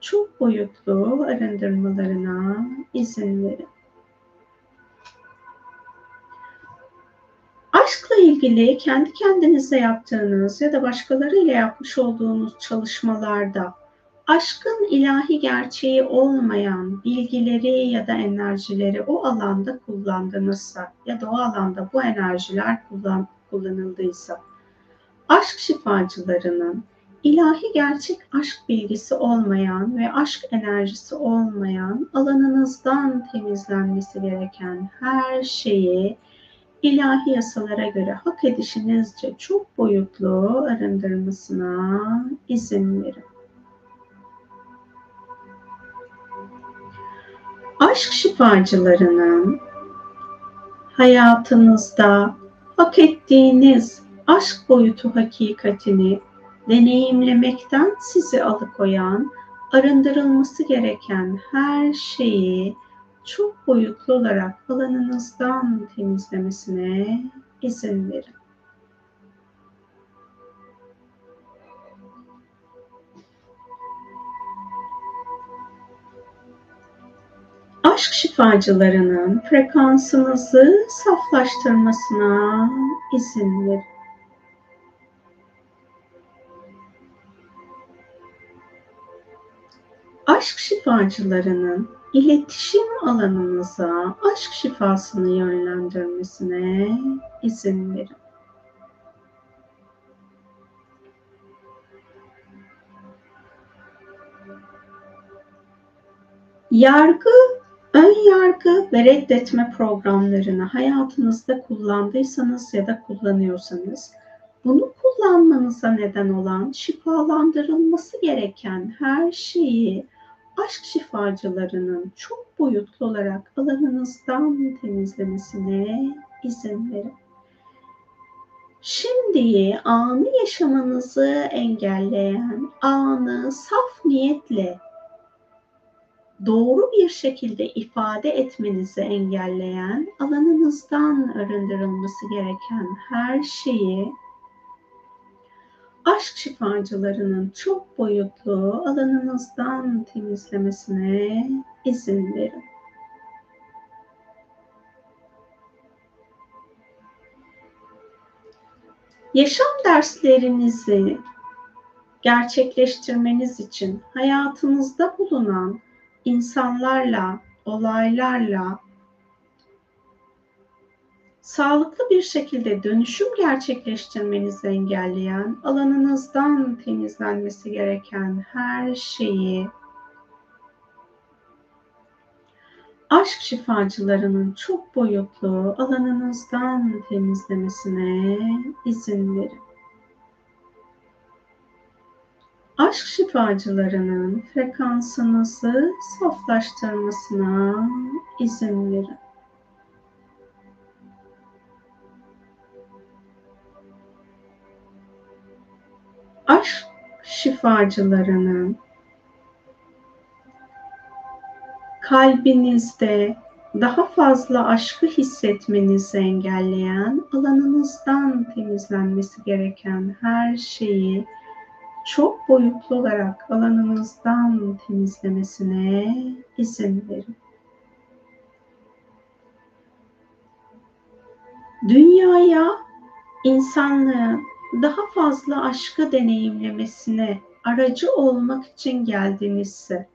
çok boyutlu arındırmalarına izin verin. Aşkla ilgili kendi kendinize yaptığınız ya da başkalarıyla yapmış olduğunuz çalışmalarda aşkın ilahi gerçeği olmayan bilgileri ya da enerjileri o alanda kullandınızsa ya da o alanda bu enerjiler kullan, kullanıldıysa aşk şifacılarının ilahi gerçek aşk bilgisi olmayan ve aşk enerjisi olmayan alanınızdan temizlenmesi gereken her şeyi ilahi yasalara göre hak edişinizce çok boyutlu arındırmasına izin verin. aşk şifacılarının hayatınızda hak ettiğiniz aşk boyutu hakikatini deneyimlemekten sizi alıkoyan, arındırılması gereken her şeyi çok boyutlu olarak alanınızdan temizlemesine izin verin. aşk şifacılarının frekansınızı saflaştırmasına izin verin. Aşk şifacılarının iletişim alanınıza aşk şifasını yönlendirmesine izin verin. Yargı Ön yargı ve reddetme programlarını hayatınızda kullandıysanız ya da kullanıyorsanız bunu kullanmanıza neden olan şifalandırılması gereken her şeyi aşk şifacılarının çok boyutlu olarak alanınızdan temizlemesine izin verin. Şimdi anı yaşamanızı engelleyen, anı saf niyetle doğru bir şekilde ifade etmenizi engelleyen, alanınızdan arındırılması gereken her şeyi aşk şifacılarının çok boyutlu alanınızdan temizlemesine izin verin. Yaşam derslerinizi gerçekleştirmeniz için hayatınızda bulunan insanlarla, olaylarla sağlıklı bir şekilde dönüşüm gerçekleştirmenizi engelleyen, alanınızdan temizlenmesi gereken her şeyi aşk şifacılarının çok boyutlu alanınızdan temizlemesine izin verin. aşk şifacılarının frekansınızı saflaştırmasına izin verin. Aşk şifacılarının kalbinizde daha fazla aşkı hissetmenizi engelleyen, alanınızdan temizlenmesi gereken her şeyi çok boyutlu olarak alanınızdan temizlemesine izin verin. Dünyaya insanlığın daha fazla aşkı deneyimlemesine aracı olmak için geldiğinizse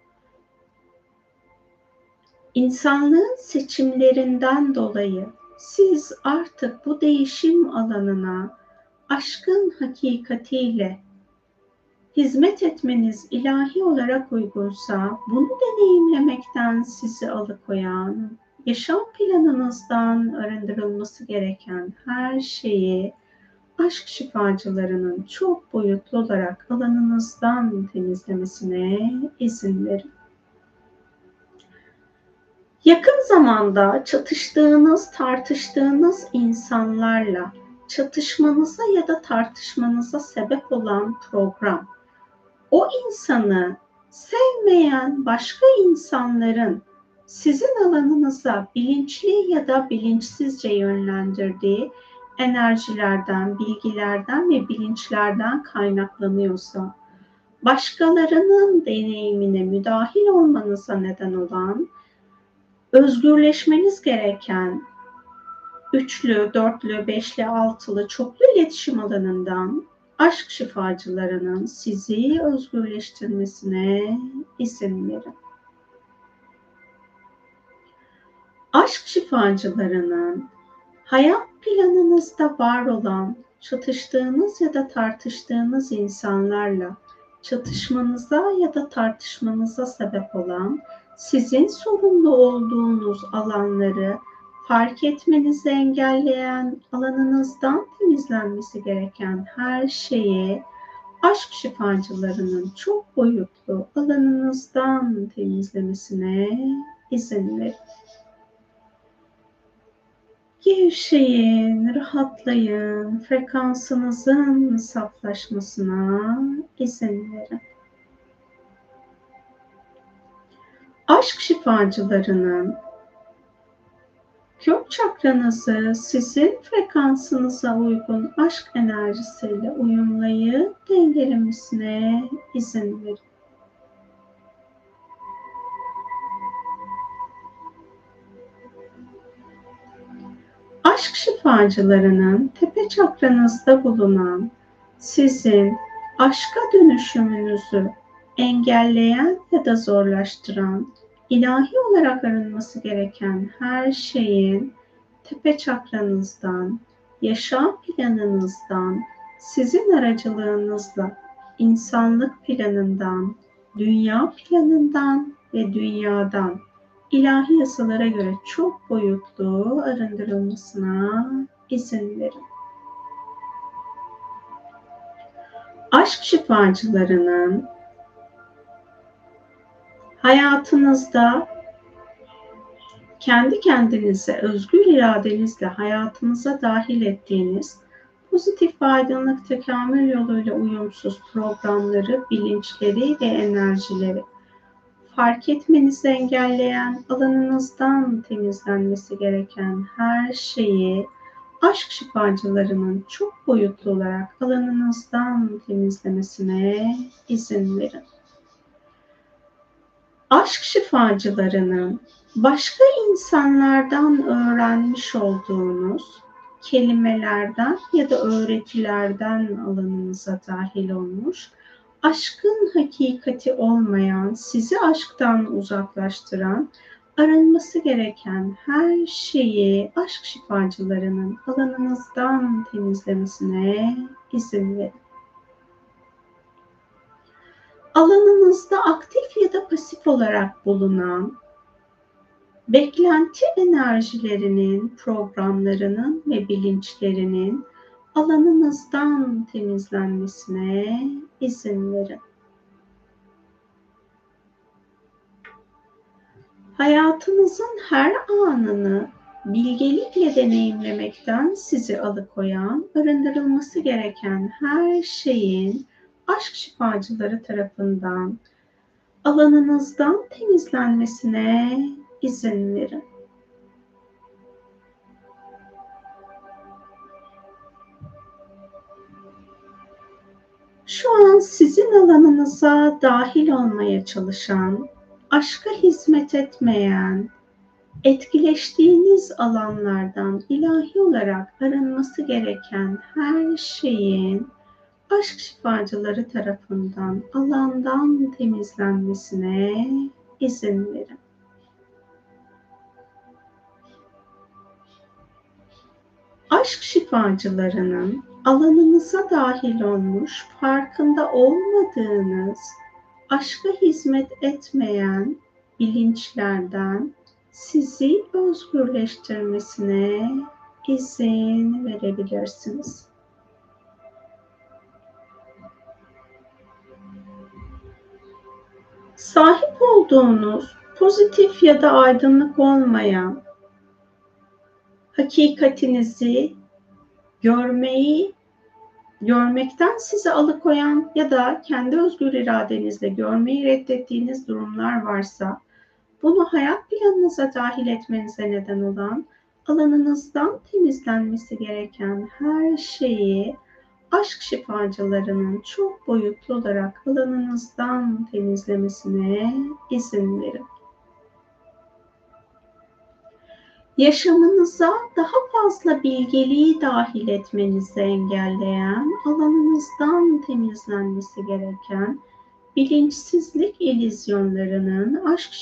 insanlığın seçimlerinden dolayı siz artık bu değişim alanına aşkın hakikatiyle hizmet etmeniz ilahi olarak uygunsa bunu deneyimlemekten sizi alıkoyan, yaşam planınızdan arındırılması gereken her şeyi aşk şifacılarının çok boyutlu olarak alanınızdan temizlemesine izin verin. Yakın zamanda çatıştığınız, tartıştığınız insanlarla çatışmanıza ya da tartışmanıza sebep olan program, o insanı sevmeyen başka insanların sizin alanınıza bilinçli ya da bilinçsizce yönlendirdiği enerjilerden, bilgilerden ve bilinçlerden kaynaklanıyorsa, başkalarının deneyimine müdahil olmanıza neden olan, özgürleşmeniz gereken üçlü, dörtlü, beşli, altılı, çoklu iletişim alanından aşk şifacılarının sizi özgürleştirmesine izin verin. Aşk şifacılarının hayat planınızda var olan çatıştığınız ya da tartıştığınız insanlarla çatışmanıza ya da tartışmanıza sebep olan sizin sorumlu olduğunuz alanları fark etmenizi engelleyen alanınızdan temizlenmesi gereken her şeyi aşk şifacılarının çok boyutlu alanınızdan temizlemesine izin verin. Gevşeyin, rahatlayın, frekansınızın saflaşmasına izin verin. Aşk şifacılarının kök çakranızı sizin frekansınıza uygun aşk enerjisiyle uyumlayıp dengelemesine izin verin. Aşk şifacılarının tepe çakranızda bulunan sizin aşka dönüşümünüzü engelleyen ya da zorlaştıran ilahi olarak arınması gereken her şeyin tepe çakranızdan, yaşam planınızdan, sizin aracılığınızla insanlık planından, dünya planından ve dünyadan ilahi yasalara göre çok boyutlu arındırılmasına izin verin. Aşk şifacılarının hayatınızda kendi kendinize özgür iradenizle hayatınıza dahil ettiğiniz pozitif aydınlık tekamül yoluyla uyumsuz programları, bilinçleri ve enerjileri fark etmenizi engelleyen alanınızdan temizlenmesi gereken her şeyi aşk şifacılarının çok boyutlu olarak alanınızdan temizlemesine izin verin. Aşk şifacılarının başka insanlardan öğrenmiş olduğunuz kelimelerden ya da öğretilerden alanınıza dahil olmuş aşkın hakikati olmayan, sizi aşktan uzaklaştıran, arınması gereken her şeyi aşk şifacılarının alanınızdan temizlemesine izin verin. Alanınızda aktif ya da pasif olarak bulunan beklenti enerjilerinin, programlarının ve bilinçlerinin alanınızdan temizlenmesine izin verin. Hayatınızın her anını bilgelikle deneyimlemekten sizi alıkoyan, arındırılması gereken her şeyin aşk şifacıları tarafından alanınızdan temizlenmesine izin verin. Şu an sizin alanınıza dahil olmaya çalışan, aşka hizmet etmeyen, etkileştiğiniz alanlardan ilahi olarak arınması gereken her şeyin aşk şifacıları tarafından alandan temizlenmesine izin verin. Aşk şifacılarının alanınıza dahil olmuş, farkında olmadığınız, aşka hizmet etmeyen bilinçlerden sizi özgürleştirmesine izin verebilirsiniz. Sahip olduğunuz pozitif ya da aydınlık olmayan hakikatinizi görmeyi görmekten sizi alıkoyan ya da kendi özgür iradenizle görmeyi reddettiğiniz durumlar varsa bunu hayat planınıza dahil etmenize neden olan alanınızdan temizlenmesi gereken her şeyi aşk şifacılarının çok boyutlu olarak alanınızdan temizlemesine izin verin. Yaşamınıza daha fazla bilgeliği dahil etmenizi engelleyen, alanınızdan temizlenmesi gereken bilinçsizlik ilizyonlarının aşk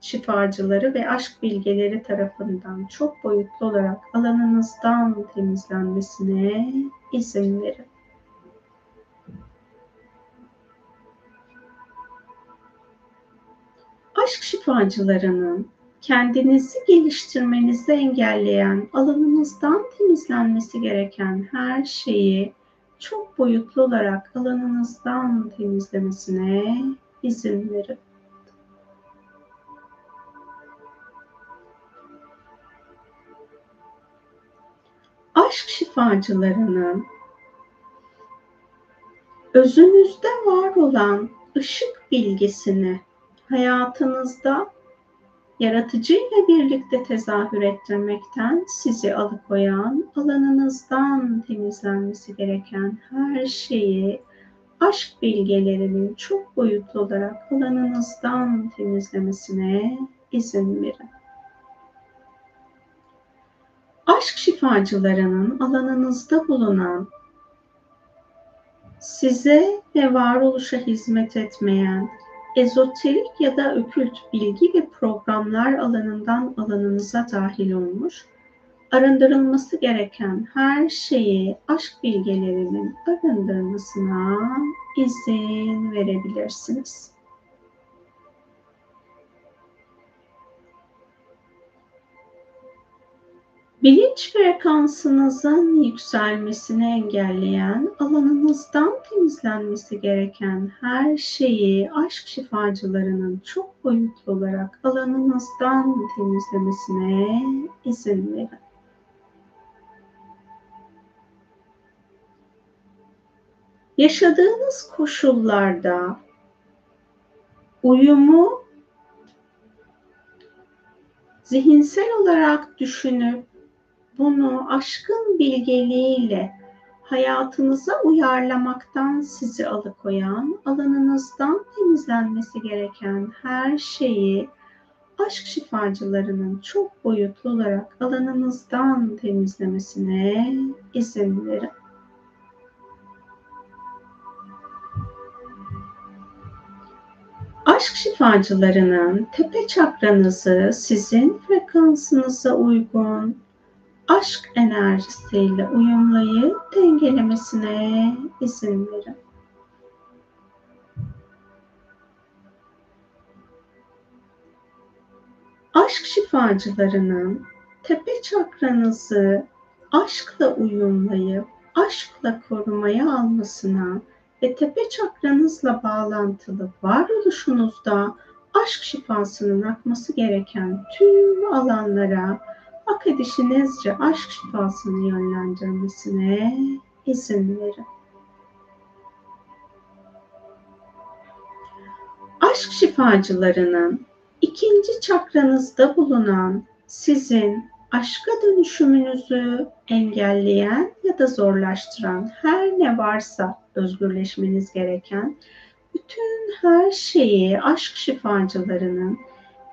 şifacıları ve aşk bilgeleri tarafından çok boyutlu olarak alanınızdan temizlenmesine izin verin. Aşk şifacılarının kendinizi geliştirmenizi engelleyen, alanınızdan temizlenmesi gereken her şeyi çok boyutlu olarak alanınızdan temizlemesine izin verin. Aşk şifacılarının özünüzde var olan ışık bilgisini hayatınızda yaratıcıyla birlikte tezahür ettirmekten sizi alıkoyan, alanınızdan temizlenmesi gereken her şeyi aşk bilgelerinin çok boyutlu olarak alanınızdan temizlemesine izin verin. Aşk şifacılarının alanınızda bulunan size ve varoluşa hizmet etmeyen ezoterik ya da okült bilgi ve programlar alanından alanınıza dahil olmuş, arındırılması gereken her şeyi aşk bilgelerinin arındırmasına izin verebilirsiniz. Bilinç frekansınızın yükselmesini engelleyen, alanınızdan temizlenmesi gereken her şeyi aşk şifacılarının çok boyutlu olarak alanınızdan temizlemesine izin verin. Yaşadığınız koşullarda uyumu zihinsel olarak düşünüp bunu aşkın bilgeliğiyle hayatınıza uyarlamaktan sizi alıkoyan, alanınızdan temizlenmesi gereken her şeyi aşk şifacılarının çok boyutlu olarak alanınızdan temizlemesine izin verin. Aşk şifacılarının tepe çakranızı sizin frekansınıza uygun aşk enerjisiyle uyumlayıp dengelemesine izin verin. Aşk şifacılarının tepe çakranızı aşkla uyumlayıp aşkla korumaya almasına ve tepe çakranızla bağlantılı varoluşunuzda aşk şifasının akması gereken tüm alanlara hak edişinizce aşk şifasını yönlendirmesine izin verin. Aşk şifacılarının ikinci çakranızda bulunan sizin aşka dönüşümünüzü engelleyen ya da zorlaştıran her ne varsa özgürleşmeniz gereken bütün her şeyi aşk şifacılarının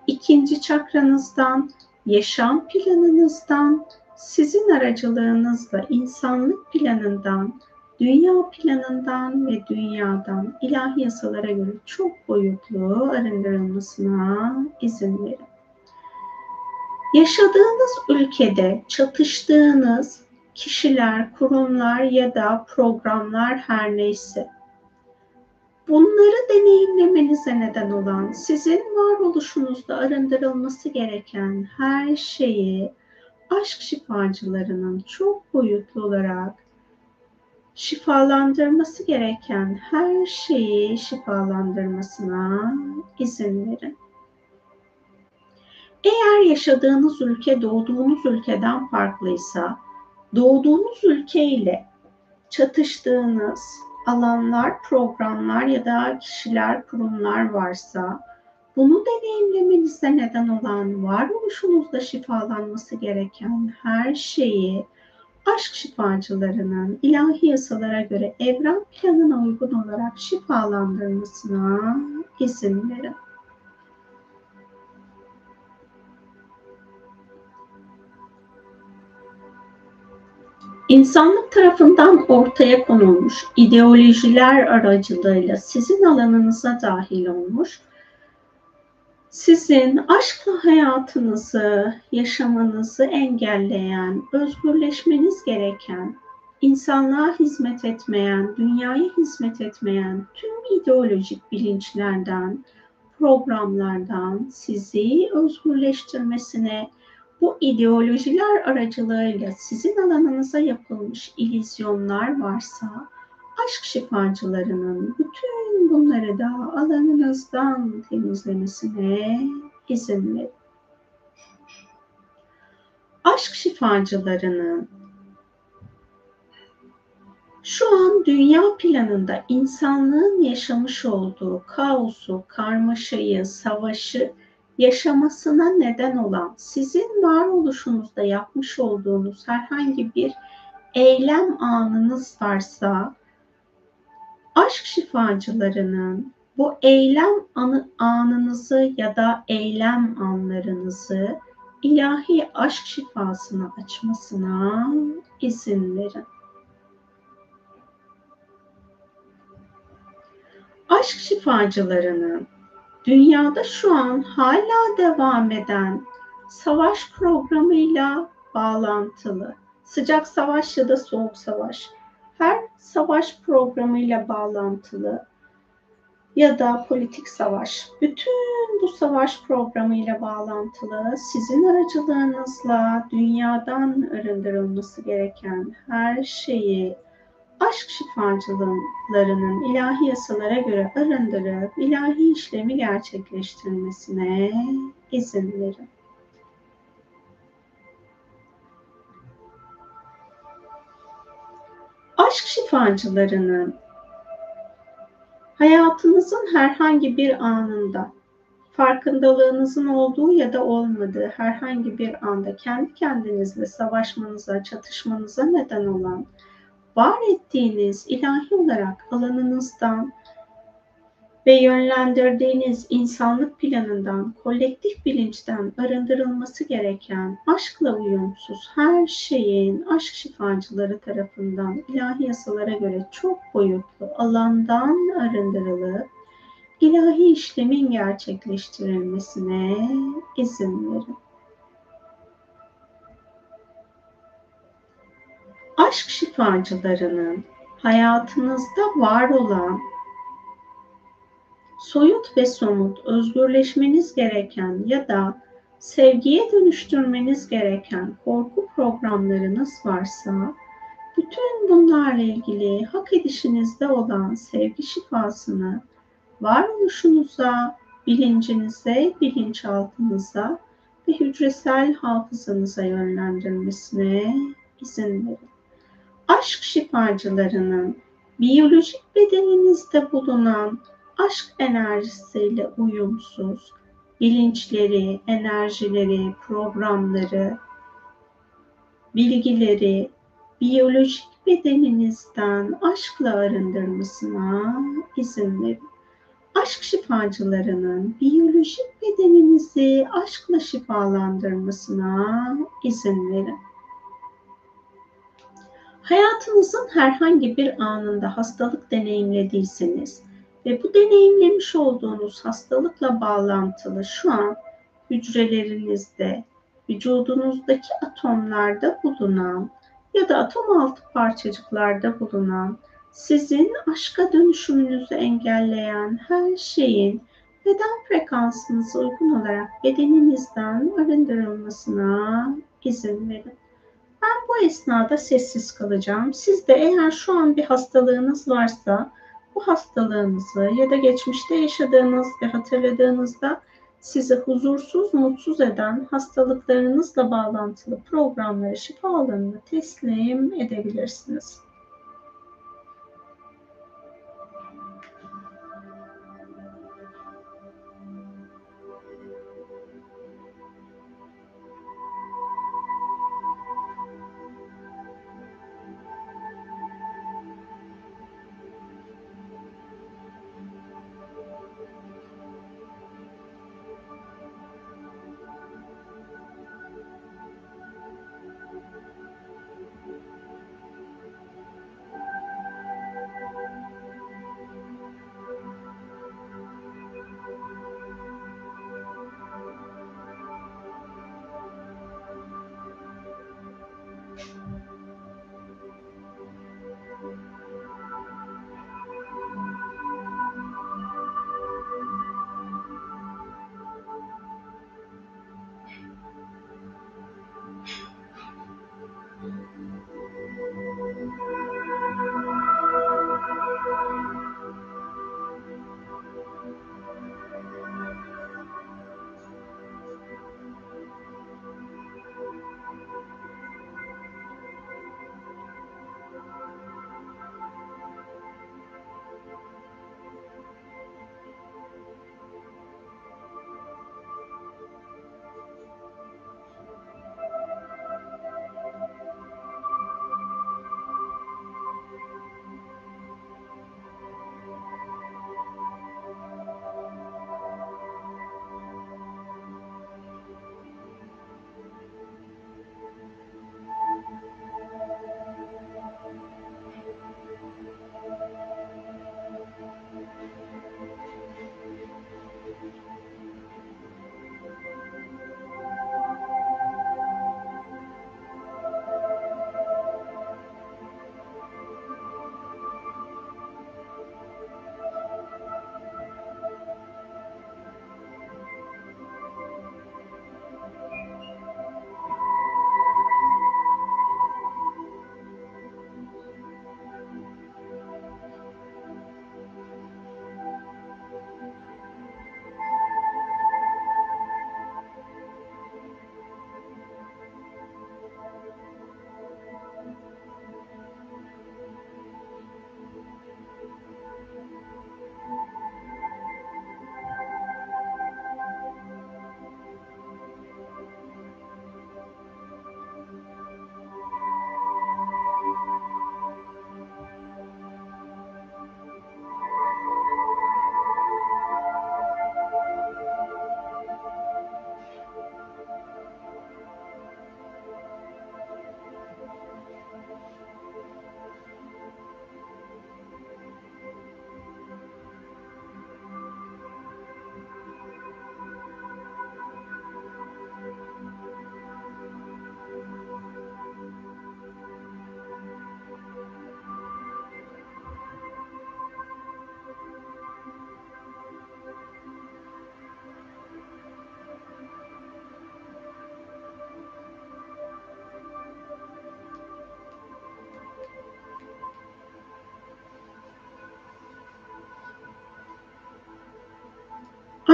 ikinci çakranızdan yaşam planınızdan, sizin aracılığınızla insanlık planından, dünya planından ve dünyadan ilahi yasalara göre çok boyutlu arındırılmasına izin verin. Yaşadığınız ülkede çatıştığınız kişiler, kurumlar ya da programlar her neyse. Bunları deneyimlemenize neden olan, sizin varoluşunuzda arındırılması gereken her şeyi aşk şifacılarının çok boyutlu olarak şifalandırması gereken her şeyi şifalandırmasına izin verin. Eğer yaşadığınız ülke doğduğunuz ülkeden farklıysa, doğduğunuz ülke ile çatıştığınız alanlar, programlar ya da kişiler, kurumlar varsa bunu deneyimlemenize neden olan varoluşunuzda şifalanması gereken her şeyi aşk şifacılarının ilahi yasalara göre evren planına uygun olarak şifalandırmasına izin verin. İnsanlık tarafından ortaya konulmuş ideolojiler aracılığıyla sizin alanınıza dahil olmuş, sizin aşkla hayatınızı, yaşamanızı engelleyen, özgürleşmeniz gereken, insanlığa hizmet etmeyen, dünyaya hizmet etmeyen tüm ideolojik bilinçlerden, programlardan sizi özgürleştirmesine, bu ideolojiler aracılığıyla sizin alanınıza yapılmış ilizyonlar varsa aşk şifacılarının bütün bunları da alanınızdan temizlemesine izin verin. Aşk şifacılarının şu an dünya planında insanlığın yaşamış olduğu kaosu, karmaşayı, savaşı yaşamasına neden olan sizin varoluşunuzda yapmış olduğunuz herhangi bir eylem anınız varsa aşk şifacılarının bu eylem anı, anınızı ya da eylem anlarınızı ilahi aşk şifasına açmasına izin verin. Aşk şifacılarının dünyada şu an hala devam eden savaş programıyla bağlantılı. Sıcak savaş ya da soğuk savaş. Her savaş programıyla bağlantılı ya da politik savaş. Bütün bu savaş programıyla bağlantılı sizin aracılığınızla dünyadan arındırılması gereken her şeyi aşk şifacılarının ilahi yasalara göre arındırıp ilahi işlemi gerçekleştirmesine izin verin. Aşk şifacılarının hayatınızın herhangi bir anında farkındalığınızın olduğu ya da olmadığı herhangi bir anda kendi kendinizle savaşmanıza, çatışmanıza neden olan var ettiğiniz ilahi olarak alanınızdan ve yönlendirdiğiniz insanlık planından, kolektif bilinçten arındırılması gereken aşkla uyumsuz her şeyin aşk şifacıları tarafından ilahi yasalara göre çok boyutlu alandan arındırılıp ilahi işlemin gerçekleştirilmesine izin verin. Aşk şifacılarının hayatınızda var olan soyut ve somut özgürleşmeniz gereken ya da sevgiye dönüştürmeniz gereken korku programlarınız varsa bütün bunlarla ilgili hak edişinizde olan sevgi şifasını varoluşunuza, bilincinize, bilinçaltınıza ve hücresel hafızanıza yönlendirmesine izin verin aşk şifacılarının biyolojik bedeninizde bulunan aşk enerjisiyle uyumsuz bilinçleri, enerjileri, programları, bilgileri biyolojik bedeninizden aşkla arındırmasına izin verin. Aşk şifacılarının biyolojik bedeninizi aşkla şifalandırmasına izin verin. Hayatınızın herhangi bir anında hastalık deneyimlediyseniz ve bu deneyimlemiş olduğunuz hastalıkla bağlantılı şu an hücrelerinizde, vücudunuzdaki atomlarda bulunan ya da atom altı parçacıklarda bulunan sizin aşka dönüşümünüzü engelleyen her şeyin beden frekansınıza uygun olarak bedeninizden arındırılmasına izin verin. Ben bu esnada sessiz kalacağım. Siz de eğer şu an bir hastalığınız varsa bu hastalığınızı ya da geçmişte yaşadığınız ve hatırladığınızda sizi huzursuz, mutsuz eden hastalıklarınızla bağlantılı programları şifa alanına teslim edebilirsiniz.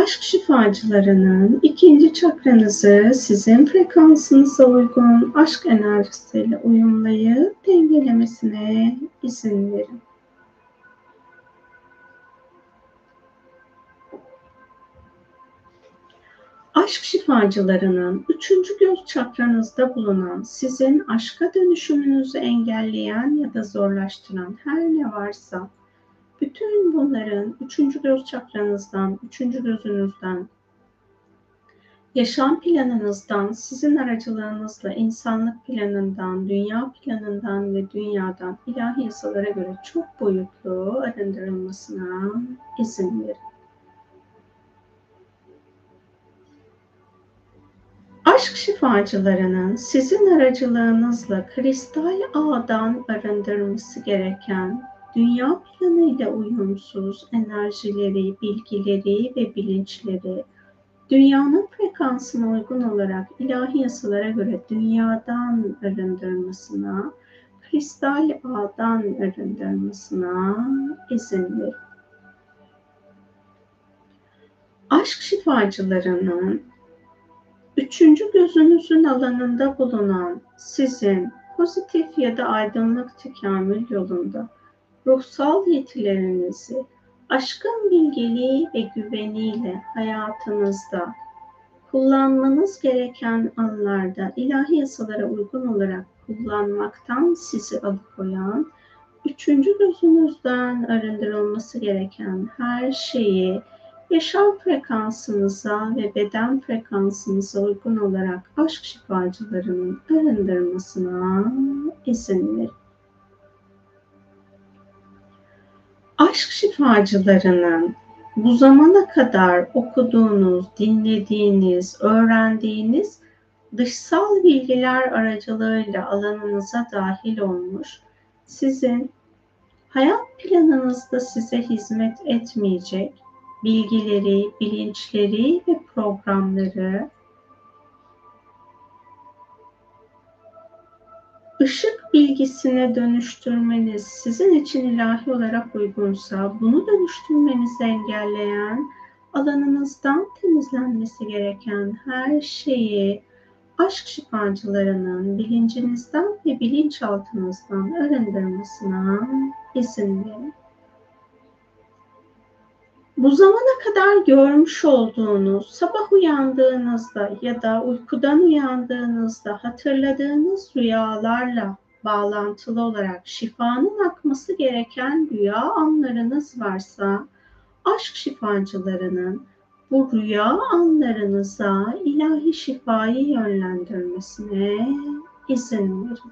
Aşk şifacılarının ikinci çakranızı sizin frekansınıza uygun aşk enerjisiyle uyumlayıp dengelemesine izin verin. Aşk şifacılarının üçüncü göz çakranızda bulunan sizin aşka dönüşümünüzü engelleyen ya da zorlaştıran her ne varsa bütün bunların üçüncü göz çakranızdan, üçüncü gözünüzden, yaşam planınızdan, sizin aracılığınızla insanlık planından, dünya planından ve dünyadan ilahi yasalara göre çok boyutlu arındırılmasına izin verin. Aşk şifacılarının sizin aracılığınızla kristal ağdan arındırması gereken dünya planıyla uyumsuz enerjileri, bilgileri ve bilinçleri dünyanın frekansına uygun olarak ilahi yasalara göre dünyadan arındırmasına, kristal ağdan arındırmasına izin verin. Aşk şifacılarının üçüncü gözünüzün alanında bulunan sizin pozitif ya da aydınlık tekamül yolunda ruhsal yetilerinizi aşkın bilgeliği ve güveniyle hayatınızda kullanmanız gereken anlarda ilahi yasalara uygun olarak kullanmaktan sizi alıkoyan, üçüncü gözünüzden arındırılması gereken her şeyi yaşam frekansınıza ve beden frekansınıza uygun olarak aşk şifacılarının arındırmasına izin verin. Aşk şifacılarının bu zamana kadar okuduğunuz, dinlediğiniz, öğrendiğiniz dışsal bilgiler aracılığıyla alanınıza dahil olmuş, sizin hayat planınızda size hizmet etmeyecek bilgileri, bilinçleri ve programları ışık bilgisine dönüştürmeniz sizin için ilahi olarak uygunsa bunu dönüştürmenizi engelleyen alanınızdan temizlenmesi gereken her şeyi aşk şifacılarının bilincinizden ve bilinçaltınızdan arındırmasına izin verin. Bu zamana kadar görmüş olduğunuz, sabah uyandığınızda ya da uykudan uyandığınızda hatırladığınız rüyalarla bağlantılı olarak şifanın akması gereken rüya anlarınız varsa, aşk şifacılarının bu rüya anlarınıza ilahi şifayı yönlendirmesine izin verin.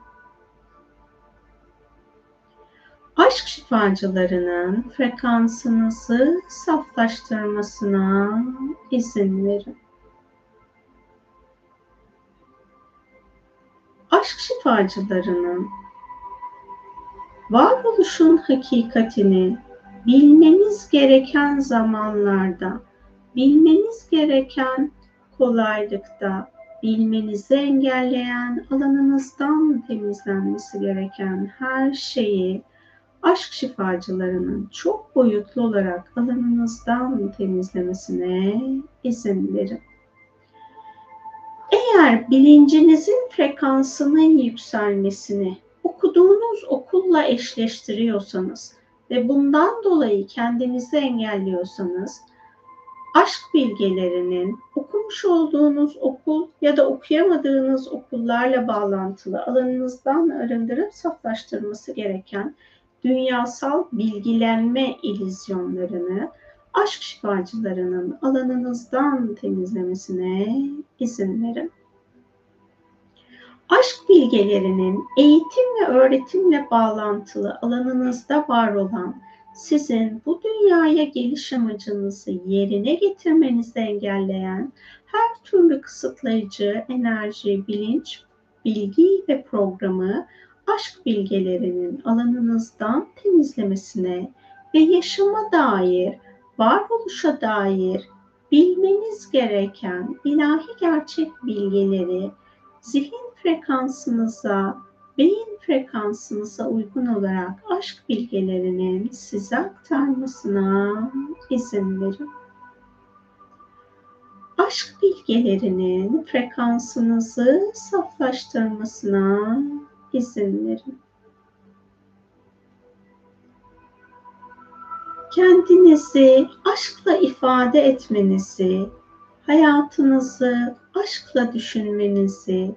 Aşk şifacılarının frekansınızı saflaştırmasına izin verin. Aşk şifacılarının varoluşun hakikatini bilmeniz gereken zamanlarda, bilmeniz gereken kolaylıkta, bilmenizi engelleyen alanınızdan temizlenmesi gereken her şeyi aşk şifacılarının çok boyutlu olarak alanınızdan temizlemesine izin verin. Eğer bilincinizin frekansının yükselmesini okuduğunuz okulla eşleştiriyorsanız ve bundan dolayı kendinizi engelliyorsanız aşk bilgelerinin okumuş olduğunuz okul ya da okuyamadığınız okullarla bağlantılı alanınızdan arındırıp saflaştırması gereken dünyasal bilgilenme ilizyonlarını aşk şifacılarının alanınızdan temizlemesine izin verin. Aşk bilgelerinin eğitim ve öğretimle bağlantılı alanınızda var olan sizin bu dünyaya geliş amacınızı yerine getirmenizi engelleyen her türlü kısıtlayıcı enerji, bilinç, bilgi ve programı aşk bilgelerinin alanınızdan temizlemesine ve yaşama dair, varoluşa dair bilmeniz gereken ilahi gerçek bilgileri zihin frekansınıza, beyin frekansınıza uygun olarak aşk bilgelerinin size aktarmasına izin verin. Aşk bilgelerinin frekansınızı saflaştırmasına izin verin. Kendinizi aşkla ifade etmenizi, hayatınızı aşkla düşünmenizi,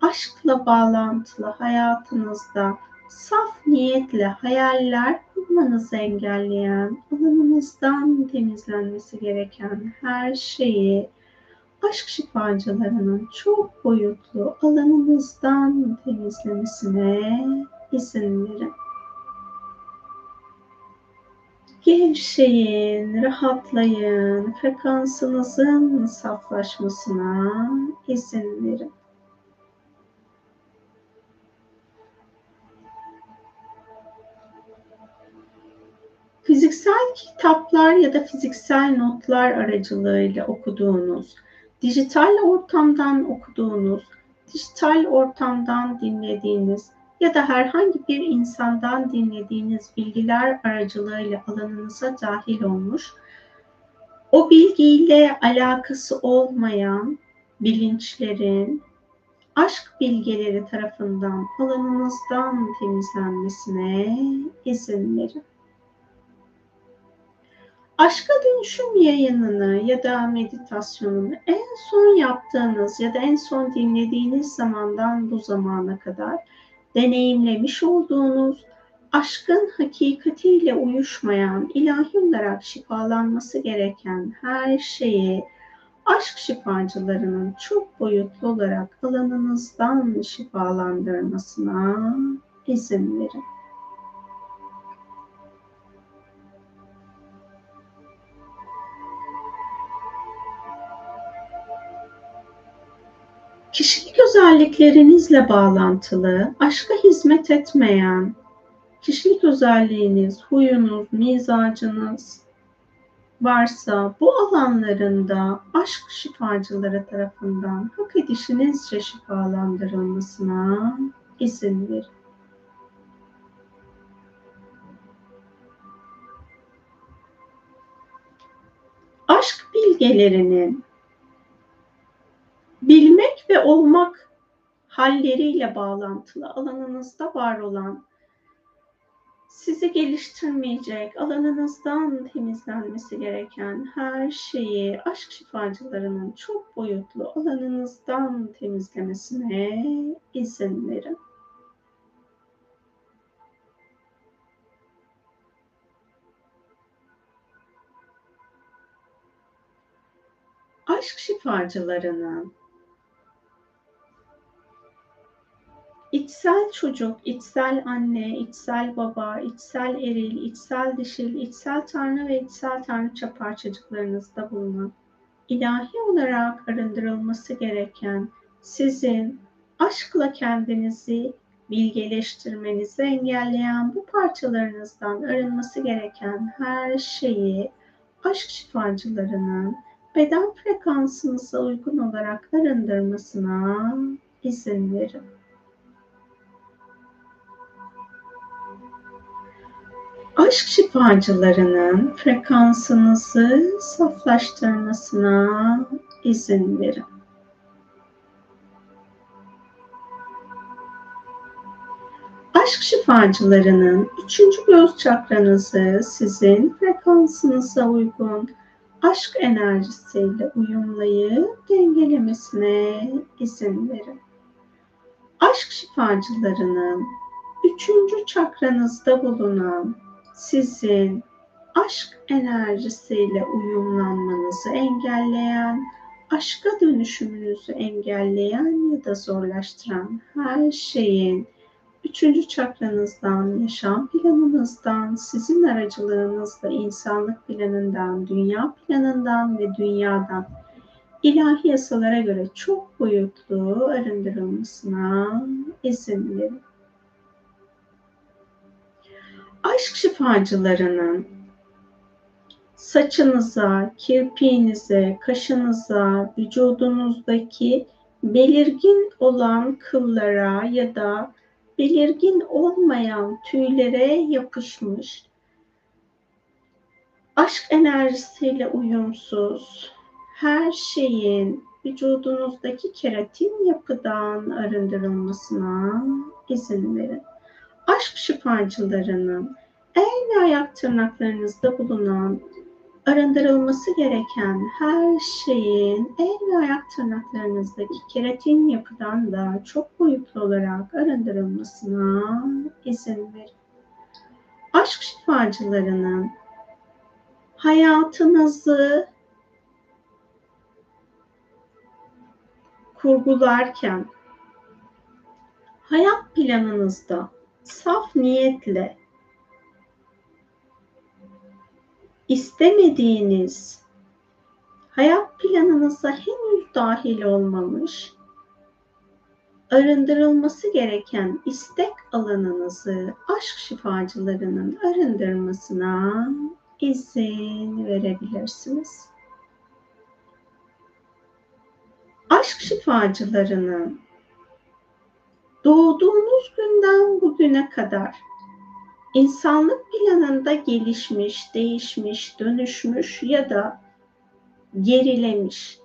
aşkla bağlantılı hayatınızda saf niyetle hayaller kurmanızı engelleyen, alanınızdan temizlenmesi gereken her şeyi aşk şifacılarının çok boyutlu alanınızdan temizlemesine izin verin. Gevşeyin, rahatlayın, frekansınızın saflaşmasına izin verin. Fiziksel kitaplar ya da fiziksel notlar aracılığıyla okuduğunuz, dijital ortamdan okuduğunuz, dijital ortamdan dinlediğiniz ya da herhangi bir insandan dinlediğiniz bilgiler aracılığıyla alanınıza dahil olmuş, o bilgiyle alakası olmayan bilinçlerin aşk bilgeleri tarafından alanınızdan temizlenmesine izin verin. Aşka dönüşüm yayınını ya da meditasyonunu en son yaptığınız ya da en son dinlediğiniz zamandan bu zamana kadar deneyimlemiş olduğunuz aşkın hakikatiyle uyuşmayan, ilahi olarak şifalanması gereken her şeyi aşk şifacılarının çok boyutlu olarak alanınızdan şifalandırmasına izin verin. Özelliklerinizle bağlantılı, aşka hizmet etmeyen, kişilik özelliğiniz, huyunuz, mizacınız varsa bu alanlarında aşk şifacıları tarafından hak edişinizce şifalandırılmasına izin verin. Aşk bilgelerinin bilmek ve olmak halleriyle bağlantılı alanınızda var olan sizi geliştirmeyecek, alanınızdan temizlenmesi gereken her şeyi aşk şifacılarının çok boyutlu alanınızdan temizlemesine izin verin. Aşk şifacılarının İçsel çocuk, içsel anne, içsel baba, içsel eril, içsel dişil, içsel tanrı ve içsel tanrıça parçacıklarınızda bulunan, ilahi olarak arındırılması gereken sizin aşkla kendinizi bilgeleştirmenizi engelleyen bu parçalarınızdan arınması gereken her şeyi aşk şifacılarının beden frekansınıza uygun olarak arındırmasına izin verin. Aşk şifacılarının frekansınızı saflaştırmasına izin verin. Aşk şifacılarının üçüncü göz çakranızı sizin frekansınıza uygun aşk enerjisiyle uyumlayıp dengelemesine izin verin. Aşk şifacılarının üçüncü çakranızda bulunan sizin aşk enerjisiyle uyumlanmanızı engelleyen, aşka dönüşümünüzü engelleyen ya da zorlaştıran her şeyin üçüncü çakranızdan, yaşam planınızdan, sizin aracılığınızla insanlık planından, dünya planından ve dünyadan ilahi yasalara göre çok boyutlu arındırılmasına izin verin aşk şifacılarının saçınıza, kirpiğinize, kaşınıza, vücudunuzdaki belirgin olan kıllara ya da belirgin olmayan tüylere yapışmış aşk enerjisiyle uyumsuz her şeyin vücudunuzdaki keratin yapıdan arındırılmasına izin verin aşk şifacılarının el ve ayak tırnaklarınızda bulunan arındırılması gereken her şeyin el ve ayak tırnaklarınızdaki keratin yapıdan da çok boyutlu olarak arındırılmasına izin verin. Aşk şifacılarının hayatınızı kurgularken hayat planınızda saf niyetle istemediğiniz hayat planınıza henüz dahil olmamış arındırılması gereken istek alanınızı aşk şifacılarının arındırmasına izin verebilirsiniz. Aşk şifacılarının doğduğunuz günden bugüne kadar insanlık planında gelişmiş, değişmiş, dönüşmüş ya da gerilemiş.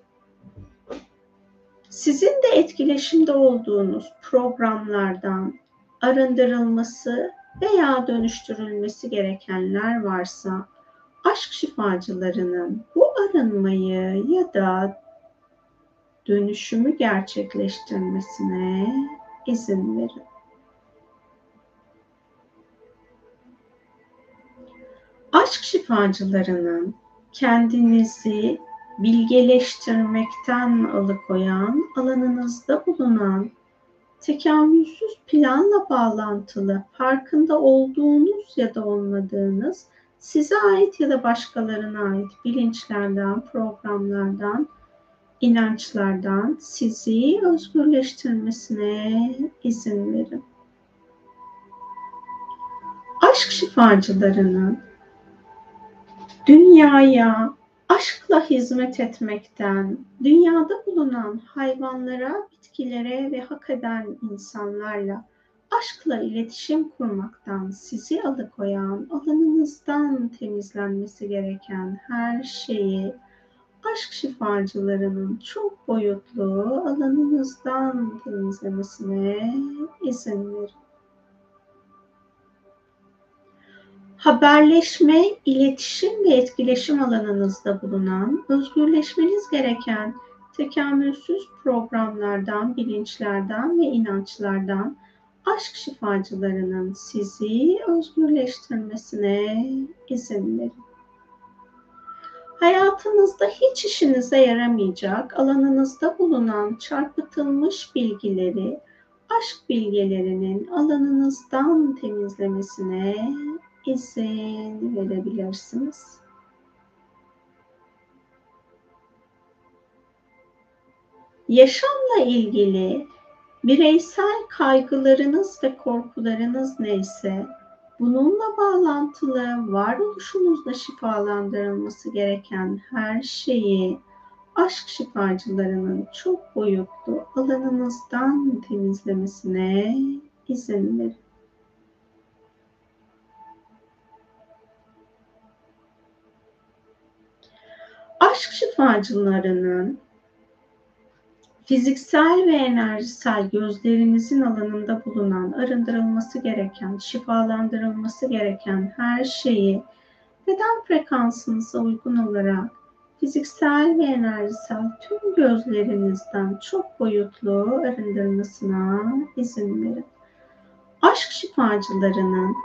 Sizin de etkileşimde olduğunuz programlardan arındırılması veya dönüştürülmesi gerekenler varsa aşk şifacılarının bu arınmayı ya da dönüşümü gerçekleştirmesine izin verin. Aşk şifacılarının kendinizi bilgeleştirmekten alıkoyan, alanınızda bulunan tekamülsüz planla bağlantılı, farkında olduğunuz ya da olmadığınız, size ait ya da başkalarına ait bilinçlerden, programlardan, inançlardan sizi özgürleştirmesine izin verin. Aşk şifacılarının dünyaya, aşkla hizmet etmekten, dünyada bulunan hayvanlara, bitkilere ve hak eden insanlarla aşkla iletişim kurmaktan sizi alıkoyan, alanınızdan temizlenmesi gereken her şeyi aşk şifacılarının çok boyutlu alanınızdan temizlemesine izin verin. haberleşme, iletişim ve etkileşim alanınızda bulunan, özgürleşmeniz gereken tekamülsüz programlardan, bilinçlerden ve inançlardan aşk şifacılarının sizi özgürleştirmesine izin verin. Hayatınızda hiç işinize yaramayacak alanınızda bulunan çarpıtılmış bilgileri aşk bilgelerinin alanınızdan temizlemesine izin verebilirsiniz. Yaşamla ilgili bireysel kaygılarınız ve korkularınız neyse bununla bağlantılı varoluşunuzda şifalandırılması gereken her şeyi aşk şifacılarının çok boyutlu alanınızdan temizlemesine izin verin. aşk şifacılarının fiziksel ve enerjisel gözlerinizin alanında bulunan, arındırılması gereken, şifalandırılması gereken her şeyi beden frekansınıza uygun olarak fiziksel ve enerjisel tüm gözlerinizden çok boyutlu arındırmasına izin verin. Aşk şifacılarının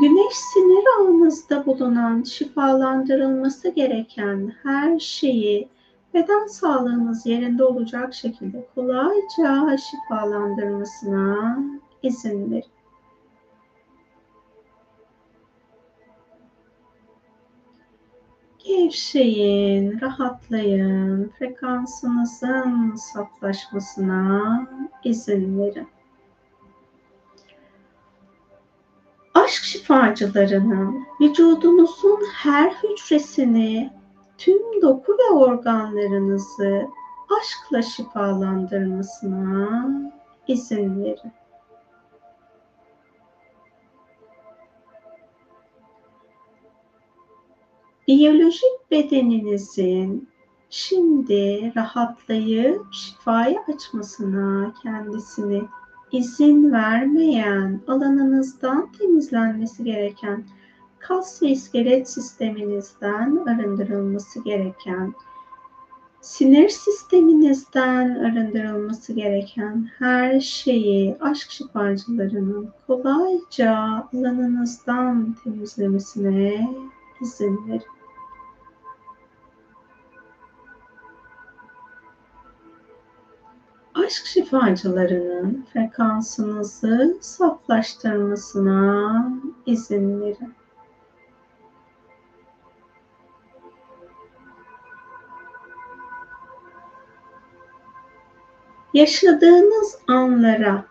Güneş sinir ağınızda bulunan şifalandırılması gereken her şeyi beden sağlığınız yerinde olacak şekilde kolayca şifalandırmasına izin verin. Gevşeyin, rahatlayın, frekansınızın saflaşmasına izin verin. aşk şifacılarının vücudunuzun her hücresini, tüm doku ve organlarınızı aşkla şifalandırmasına izin verin. Biyolojik bedeninizin şimdi rahatlayıp şifaya açmasına kendisini izin vermeyen, alanınızdan temizlenmesi gereken, kas ve iskelet sisteminizden arındırılması gereken, sinir sisteminizden arındırılması gereken her şeyi aşk şifacılarının kolayca alanınızdan temizlemesine izin verin. aşk şifacılarının frekansınızı saflaştırmasına izin verin. Yaşadığınız anlara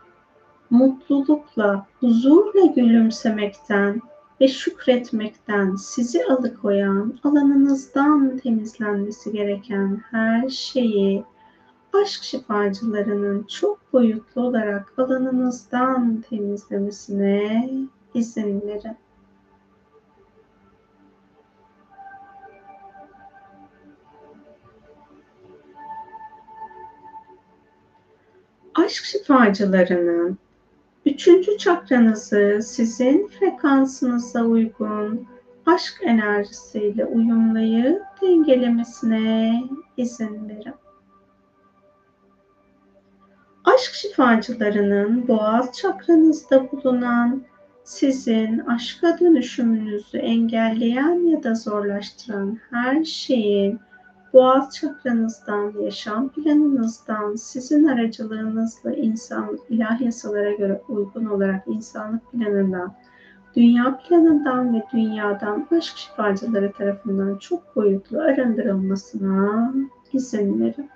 mutlulukla, huzurla gülümsemekten ve şükretmekten sizi alıkoyan, alanınızdan temizlenmesi gereken her şeyi aşk şifacılarının çok boyutlu olarak alanınızdan temizlemesine izin verin. Aşk şifacılarının üçüncü çakranızı sizin frekansınıza uygun aşk enerjisiyle uyumlayıp dengelemesine izin verin. Aşk şifacılarının boğaz çakranızda bulunan sizin aşka dönüşümünüzü engelleyen ya da zorlaştıran her şeyin boğaz çakranızdan, yaşam planınızdan, sizin aracılığınızla insan ilahi yasalara göre uygun olarak insanlık planından, dünya planından ve dünyadan aşk şifacıları tarafından çok boyutlu arındırılmasına izin verin.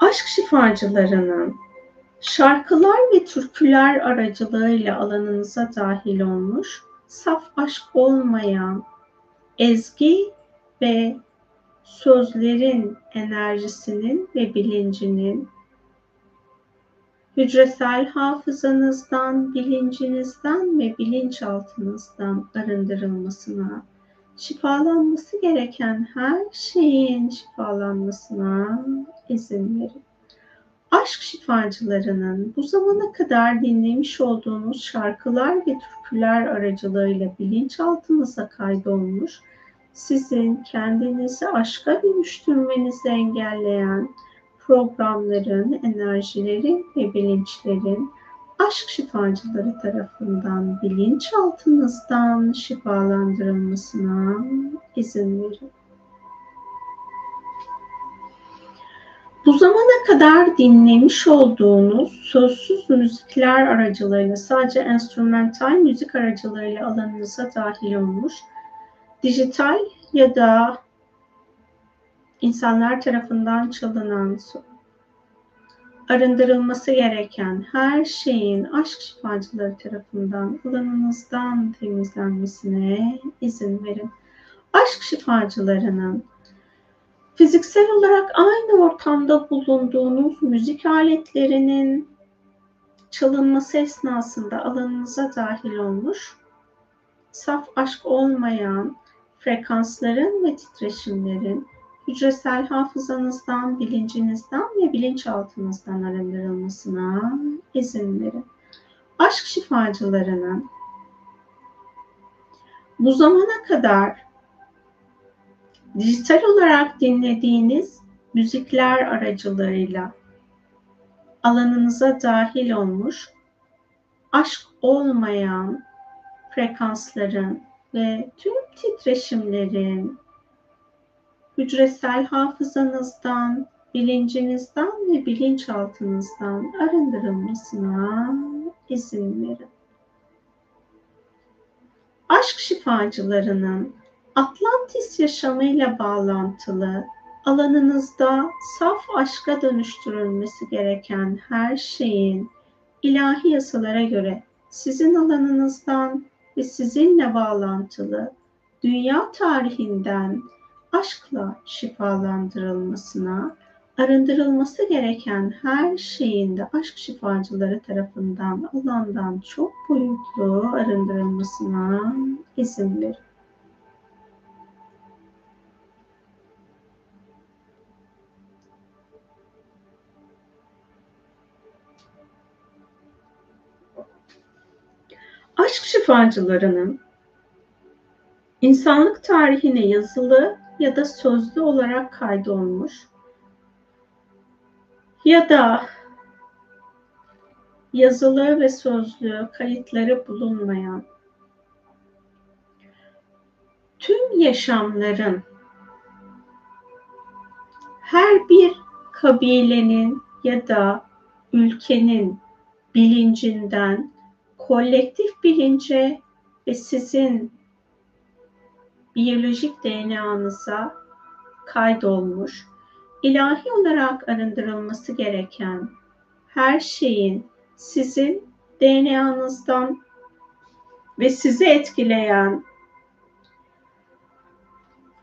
Aşk şifacılarının şarkılar ve türküler aracılığıyla alanınıza dahil olmuş, saf aşk olmayan, ezgi ve sözlerin enerjisinin ve bilincinin hücresel hafızanızdan, bilincinizden ve bilinçaltınızdan arındırılmasına, şifalanması gereken her şeyin şifalanmasına izin verin. Aşk şifacılarının bu zamana kadar dinlemiş olduğunuz şarkılar ve türküler aracılığıyla bilinçaltınıza kaydolmuş, sizin kendinizi aşka dönüştürmenizi engelleyen programların, enerjilerin ve bilinçlerin aşk şifacıları tarafından bilinçaltınızdan şifalandırılmasına izin verin. Bu zamana kadar dinlemiş olduğunuz sözsüz müzikler aracılığıyla sadece enstrümantal müzik aracılığıyla alanınıza dahil olmuş, dijital ya da insanlar tarafından çalınan arındırılması gereken her şeyin aşk şifacıları tarafından alanınızdan temizlenmesine izin verin. Aşk şifacılarının fiziksel olarak aynı ortamda bulunduğunuz müzik aletlerinin çalınması esnasında alanınıza dahil olmuş, saf aşk olmayan frekansların ve titreşimlerin hücresel hafızanızdan, bilincinizden ve bilinçaltınızdan arındırılmasına izin verin. Aşk şifacılarının bu zamana kadar dijital olarak dinlediğiniz müzikler aracılığıyla alanınıza dahil olmuş aşk olmayan frekansların ve tüm titreşimlerin hücresel hafızanızdan, bilincinizden ve bilinçaltınızdan arındırılmasına izin verin. Aşk şifacılarının Atlantis yaşamıyla bağlantılı alanınızda saf aşka dönüştürülmesi gereken her şeyin ilahi yasalara göre sizin alanınızdan ve sizinle bağlantılı dünya tarihinden aşkla şifalandırılmasına, arındırılması gereken her şeyin de aşk şifacıları tarafından alandan çok boyutlu arındırılmasına izin verin. Aşk şifacılarının insanlık tarihine yazılı ya da sözlü olarak kaydolmuş ya da yazılı ve sözlü kayıtları bulunmayan tüm yaşamların her bir kabilenin ya da ülkenin bilincinden kolektif bilince ve sizin biyolojik DNA'nıza kaydolmuş ilahi olarak arındırılması gereken her şeyin sizin DNA'nızdan ve sizi etkileyen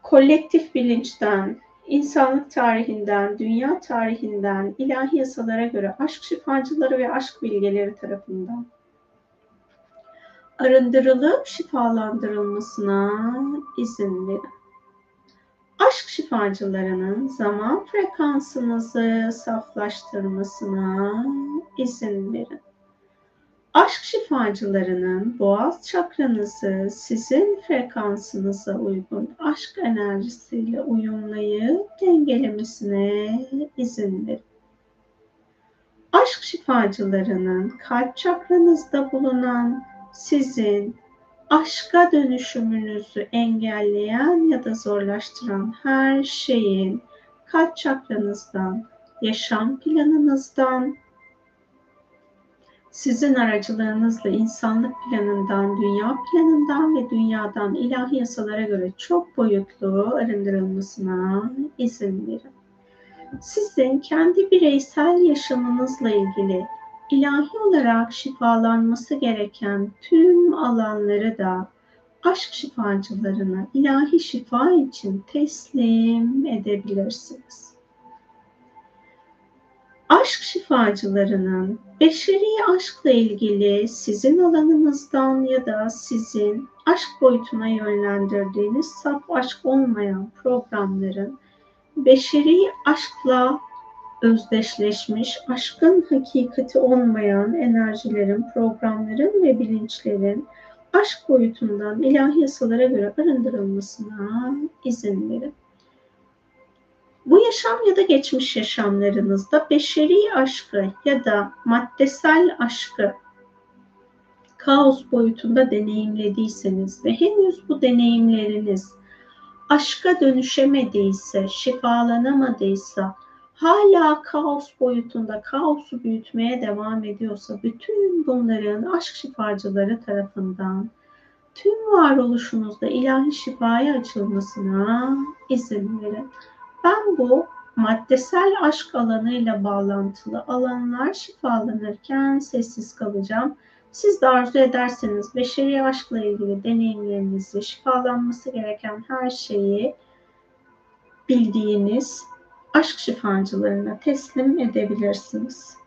kolektif bilinçten, insanlık tarihinden, dünya tarihinden, ilahi yasalara göre aşk şifacıları ve aşk bilgeleri tarafından arındırılıp şifalandırılmasına izin verin. Aşk şifacılarının zaman frekansınızı saflaştırmasına izin verin. Aşk şifacılarının boğaz çakranızı sizin frekansınıza uygun aşk enerjisiyle uyumlayıp dengelemesine izin verin. Aşk şifacılarının kalp çakranızda bulunan sizin aşka dönüşümünüzü engelleyen ya da zorlaştıran her şeyin kalp çakranızdan, yaşam planınızdan, sizin aracılığınızla insanlık planından, dünya planından ve dünyadan ilahi yasalara göre çok boyutlu arındırılmasına izin verin. Sizin kendi bireysel yaşamınızla ilgili ilahi olarak şifalanması gereken tüm alanları da aşk şifacılarına ilahi şifa için teslim edebilirsiniz. Aşk şifacılarının beşeri aşkla ilgili sizin alanınızdan ya da sizin aşk boyutuna yönlendirdiğiniz saf aşk olmayan programların beşeri aşkla özdeşleşmiş, aşkın hakikati olmayan enerjilerin, programların ve bilinçlerin aşk boyutundan ilahi yasalara göre arındırılmasına izin verin. Bu yaşam ya da geçmiş yaşamlarınızda beşeri aşkı ya da maddesel aşkı kaos boyutunda deneyimlediyseniz ve henüz bu deneyimleriniz aşka dönüşemediyse, şifalanamadıysa, hala kaos boyutunda kaosu büyütmeye devam ediyorsa bütün bunların aşk şifacıları tarafından tüm varoluşunuzda ilahi şifaya açılmasına izin verin. Ben bu maddesel aşk alanıyla bağlantılı alanlar şifalanırken sessiz kalacağım. Siz de arzu ederseniz beşeri aşkla ilgili deneyimlerinizi, şifalanması gereken her şeyi bildiğiniz aşk şifacılarına teslim edebilirsiniz.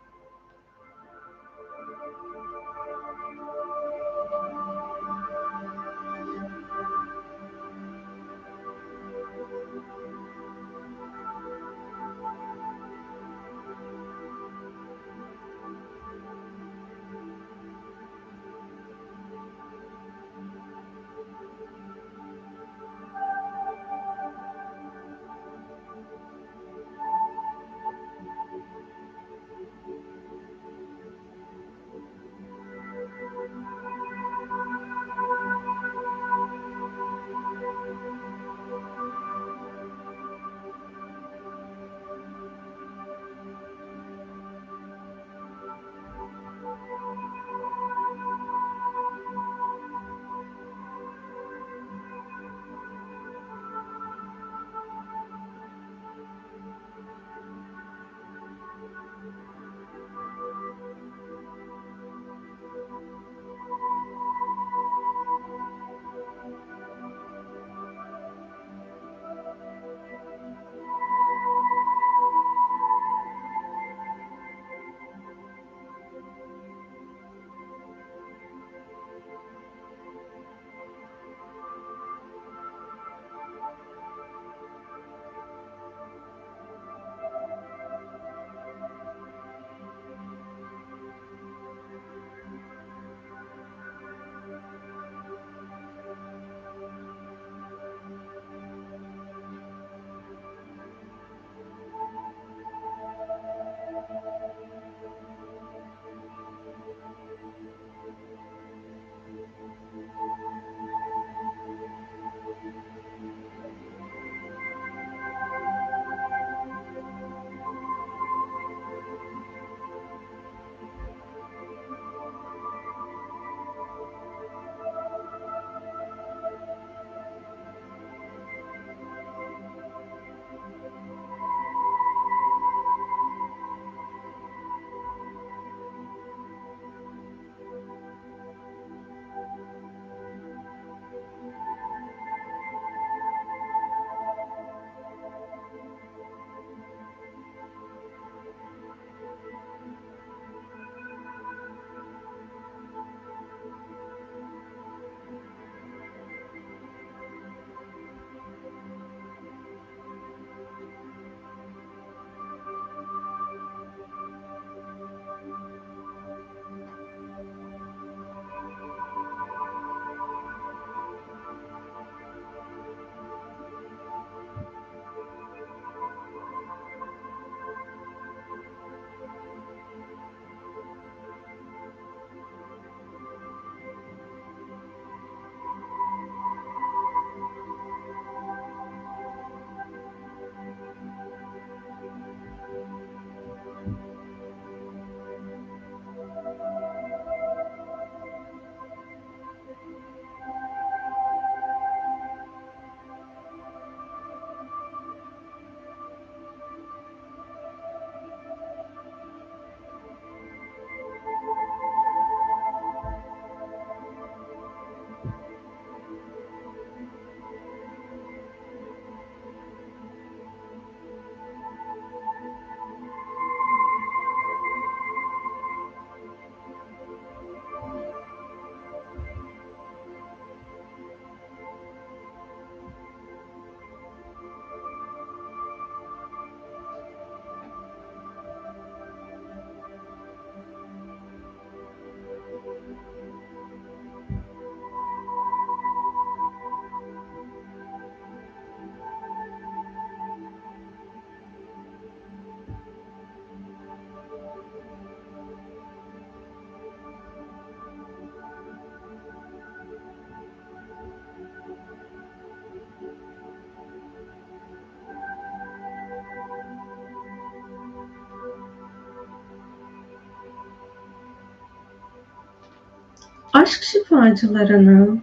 Aşk şifacılarının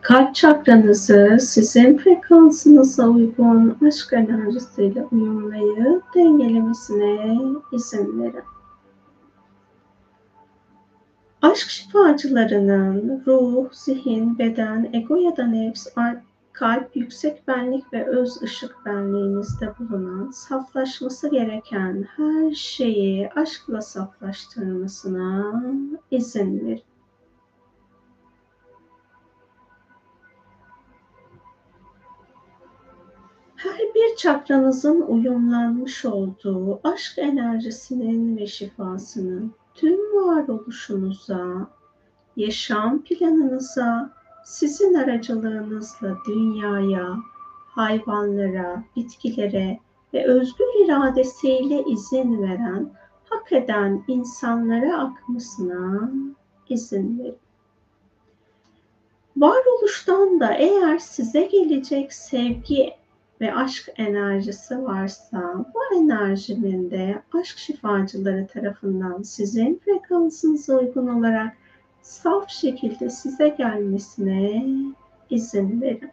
kalp çakranızı sizin frekansınıza uygun aşk enerjisiyle uyumlayıp dengelemesine izin verin. Aşk şifacılarının ruh, zihin, beden, ego ya da nefs, kalp, yüksek benlik ve öz ışık benliğinizde bulunan saflaşması gereken her şeyi aşkla saflaştırmasına izin verin. Her bir çakranızın uyumlanmış olduğu aşk enerjisinin ve şifasının tüm varoluşunuza, yaşam planınıza, sizin aracılığınızla dünyaya, hayvanlara, bitkilere ve özgür iradesiyle izin veren, hak eden insanlara akmasına izin verin. Varoluştan da eğer size gelecek sevgi ve aşk enerjisi varsa bu enerjinin de aşk şifacıları tarafından sizin frekansınıza uygun olarak saf şekilde size gelmesine izin verin.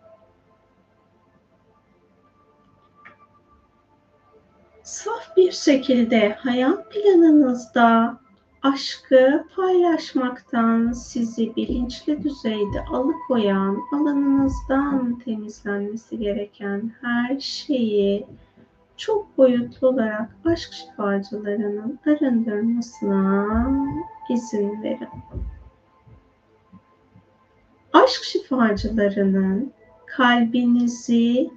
Saf bir şekilde hayat planınızda aşkı paylaşmaktan sizi bilinçli düzeyde alıkoyan alanınızdan temizlenmesi gereken her şeyi çok boyutlu olarak aşk şifacılarının arındırmasına izin verin aşk şifacılarının kalbinizi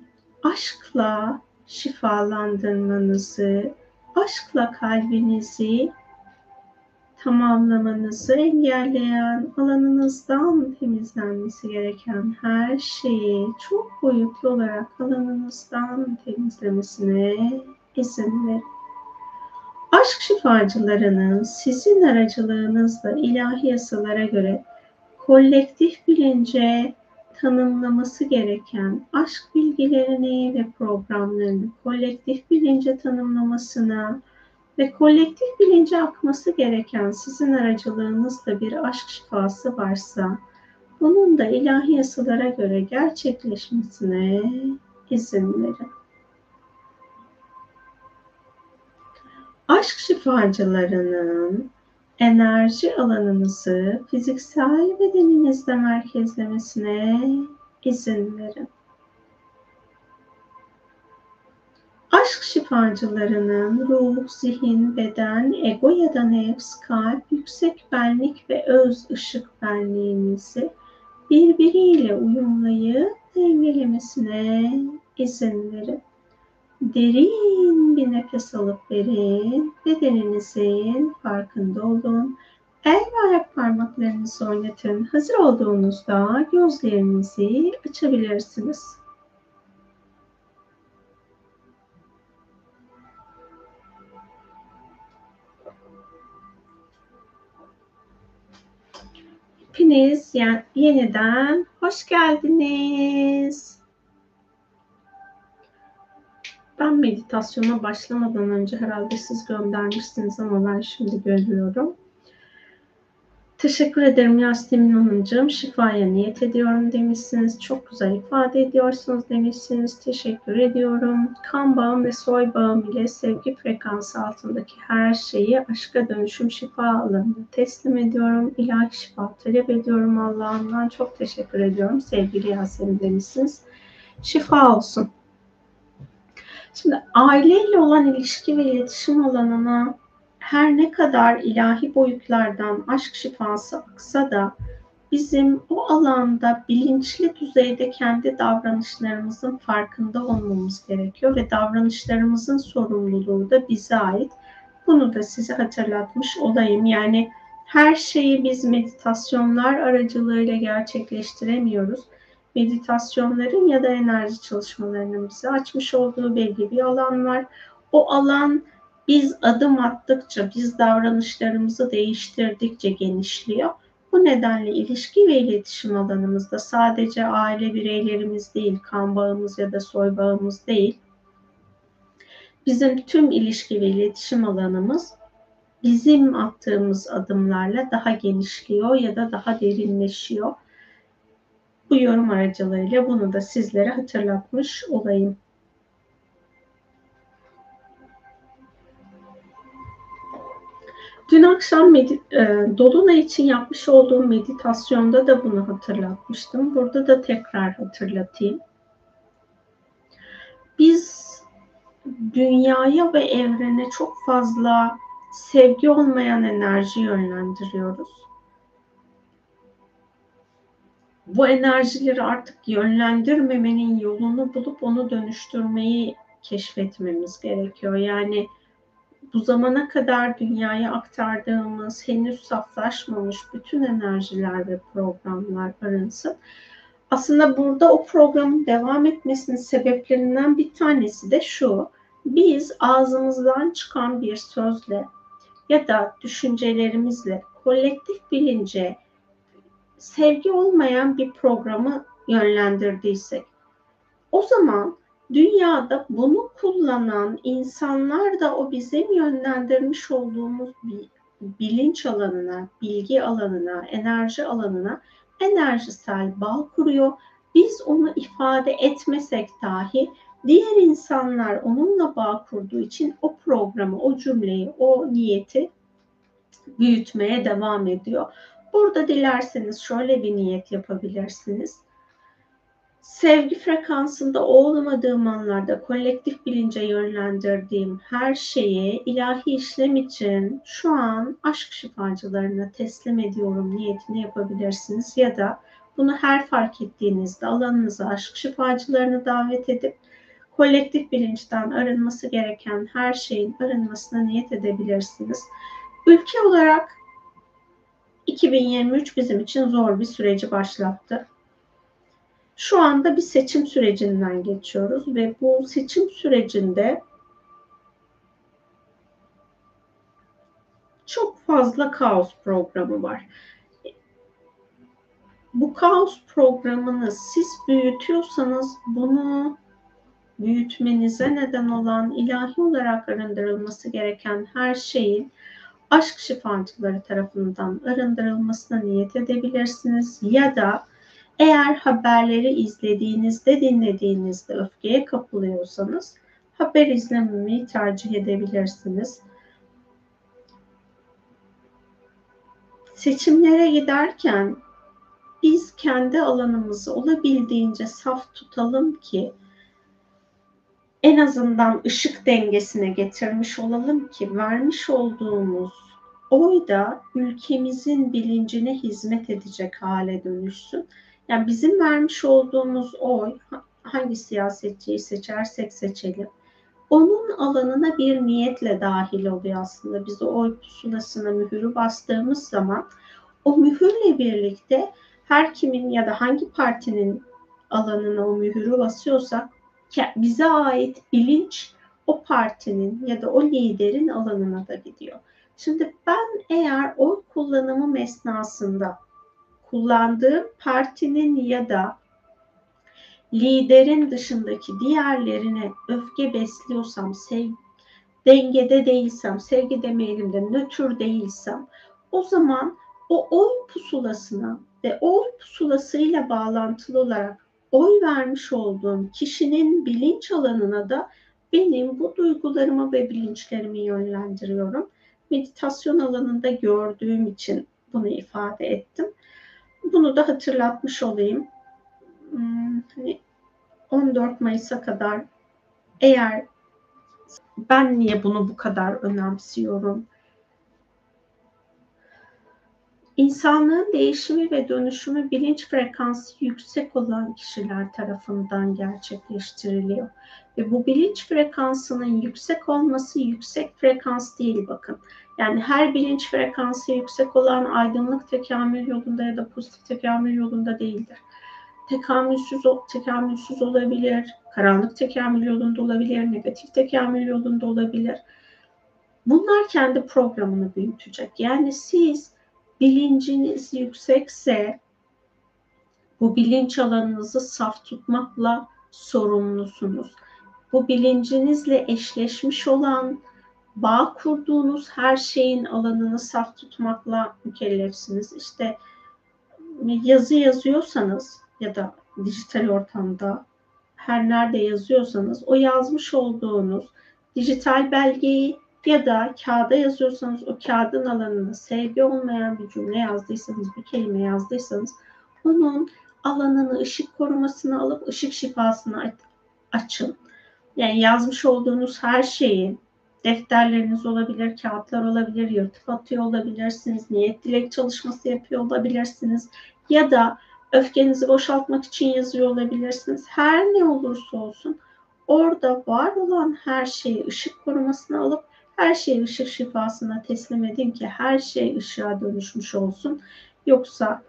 aşkla şifalandırmanızı, aşkla kalbinizi tamamlamanızı engelleyen alanınızdan temizlenmesi gereken her şeyi çok boyutlu olarak alanınızdan temizlemesine izin verin. Aşk şifacılarının sizin aracılığınızla ilahi yasalara göre kolektif bilince tanımlaması gereken aşk bilgilerini ve programlarını kolektif bilince tanımlamasına ve kolektif bilince akması gereken sizin aracılığınızda bir aşk şifası varsa bunun da ilahi yasalara göre gerçekleşmesine izin verin. Aşk şifacılarının enerji alanınızı fiziksel bedeninizde merkezlemesine izin verin. Aşk şifacılarının ruh, zihin, beden, ego ya da nefs, kalp, yüksek benlik ve öz ışık benliğinizi birbiriyle uyumlayıp dengelemesine izin verin. Derin bir nefes alıp verin. Bedeninizin farkında olun. El ve ayak parmaklarınızı oynatın. Hazır olduğunuzda gözlerinizi açabilirsiniz. Hepiniz yeniden hoş geldiniz. Ben meditasyona başlamadan önce herhalde siz göndermişsiniz ama ben şimdi görüyorum. Teşekkür ederim Yasemin Hanımcığım. Şifaya niyet ediyorum demişsiniz. Çok güzel ifade ediyorsunuz demişsiniz. Teşekkür ediyorum. Kan bağım ve soy bağım ile sevgi frekansı altındaki her şeyi aşka dönüşüm şifa alanına teslim ediyorum. İlahi şifa talep ediyorum Allah'ımdan. Çok teşekkür ediyorum sevgili Yasemin demişsiniz. Şifa olsun. Şimdi aileyle olan ilişki ve iletişim alanına her ne kadar ilahi boyutlardan aşk şifası aksa da bizim o alanda bilinçli düzeyde kendi davranışlarımızın farkında olmamız gerekiyor ve davranışlarımızın sorumluluğu da bize ait. Bunu da size hatırlatmış olayım. Yani her şeyi biz meditasyonlar aracılığıyla gerçekleştiremiyoruz meditasyonların ya da enerji çalışmalarının bize açmış olduğu belli bir alan var. O alan biz adım attıkça, biz davranışlarımızı değiştirdikçe genişliyor. Bu nedenle ilişki ve iletişim alanımızda sadece aile bireylerimiz değil, kan bağımız ya da soy bağımız değil. Bizim tüm ilişki ve iletişim alanımız bizim attığımız adımlarla daha genişliyor ya da daha derinleşiyor. Bu yorum aracılığıyla bunu da sizlere hatırlatmış olayım. Dün akşam e, Dolunay için yapmış olduğum meditasyonda da bunu hatırlatmıştım. Burada da tekrar hatırlatayım. Biz dünyaya ve evrene çok fazla sevgi olmayan enerji yönlendiriyoruz. Bu enerjileri artık yönlendirmemenin yolunu bulup onu dönüştürmeyi keşfetmemiz gerekiyor. Yani bu zamana kadar dünyaya aktardığımız henüz saflaşmamış bütün enerjiler ve programlar arınsın. Aslında burada o programın devam etmesinin sebeplerinden bir tanesi de şu. Biz ağzımızdan çıkan bir sözle ya da düşüncelerimizle kolektif bilince sevgi olmayan bir programı yönlendirdiysek o zaman dünyada bunu kullanan insanlar da o bizim yönlendirmiş olduğumuz bir bilinç alanına, bilgi alanına, enerji alanına enerjisel bağ kuruyor. Biz onu ifade etmesek dahi diğer insanlar onunla bağ kurduğu için o programı, o cümleyi, o niyeti büyütmeye devam ediyor. Burada dilerseniz şöyle bir niyet yapabilirsiniz sevgi frekansında olmadığım anlarda kolektif bilince yönlendirdiğim her şeyi ilahi işlem için şu an aşk şifacılarına teslim ediyorum niyetini yapabilirsiniz ya da bunu her fark ettiğinizde alanınıza aşk şifacılarını davet edip kolektif bilinçten arınması gereken her şeyin arınmasına niyet edebilirsiniz. Ülke olarak 2023 bizim için zor bir süreci başlattı. Şu anda bir seçim sürecinden geçiyoruz ve bu seçim sürecinde çok fazla kaos programı var. Bu kaos programını siz büyütüyorsanız bunu büyütmenize neden olan ilahi olarak arındırılması gereken her şeyin aşk şifacıları tarafından arındırılmasına niyet edebilirsiniz ya da eğer haberleri izlediğinizde, dinlediğinizde öfkeye kapılıyorsanız haber izlememeyi tercih edebilirsiniz. Seçimlere giderken biz kendi alanımızı olabildiğince saf tutalım ki en azından ışık dengesine getirmiş olalım ki vermiş olduğumuz oy da ülkemizin bilincine hizmet edecek hale dönüşsün yani bizim vermiş olduğumuz oy hangi siyasetçiyi seçersek seçelim onun alanına bir niyetle dahil oluyor aslında. Biz o oy pusulasına mühürü bastığımız zaman o mühürle birlikte her kimin ya da hangi partinin alanına o mühürü basıyorsak bize ait bilinç o partinin ya da o liderin alanına da gidiyor. Şimdi ben eğer oy kullanımım esnasında kullandığım partinin ya da liderin dışındaki diğerlerine öfke besliyorsam, sev, dengede değilsem, sevgi demeyelim de nötr değilsem o zaman o oy pusulasına ve oy pusulasıyla bağlantılı olarak oy vermiş olduğum kişinin bilinç alanına da benim bu duygularımı ve bilinçlerimi yönlendiriyorum. Meditasyon alanında gördüğüm için bunu ifade ettim. Bunu da hatırlatmış olayım. Hmm, hani 14 Mayıs'a kadar eğer ben niye bunu bu kadar önemsiyorum? İnsanlığın değişimi ve dönüşümü bilinç frekansı yüksek olan kişiler tarafından gerçekleştiriliyor. Ve bu bilinç frekansının yüksek olması yüksek frekans değil bakın. Yani her bilinç frekansı yüksek olan aydınlık tekamül yolunda ya da pozitif tekamül yolunda değildir. Tekamülsüz, tekamülsüz olabilir, karanlık tekamül yolunda olabilir, negatif tekamül yolunda olabilir. Bunlar kendi programını büyütecek. Yani siz bilinciniz yüksekse bu bilinç alanınızı saf tutmakla sorumlusunuz. Bu bilincinizle eşleşmiş olan bağ kurduğunuz her şeyin alanını saf tutmakla mükellefsiniz. İşte yazı yazıyorsanız ya da dijital ortamda her nerede yazıyorsanız o yazmış olduğunuz dijital belgeyi ya da kağıda yazıyorsanız o kağıdın alanını sevgi olmayan bir cümle yazdıysanız, bir kelime yazdıysanız onun alanını ışık korumasını alıp ışık şifasını açın. Yani yazmış olduğunuz her şeyi defterleriniz olabilir, kağıtlar olabilir, yırtıp atıyor olabilirsiniz, niyet dilek çalışması yapıyor olabilirsiniz ya da öfkenizi boşaltmak için yazıyor olabilirsiniz. Her ne olursa olsun orada var olan her şeyi ışık korumasına alıp her şeyi ışık şifasına teslim edin ki her şey ışığa dönüşmüş olsun. Yoksa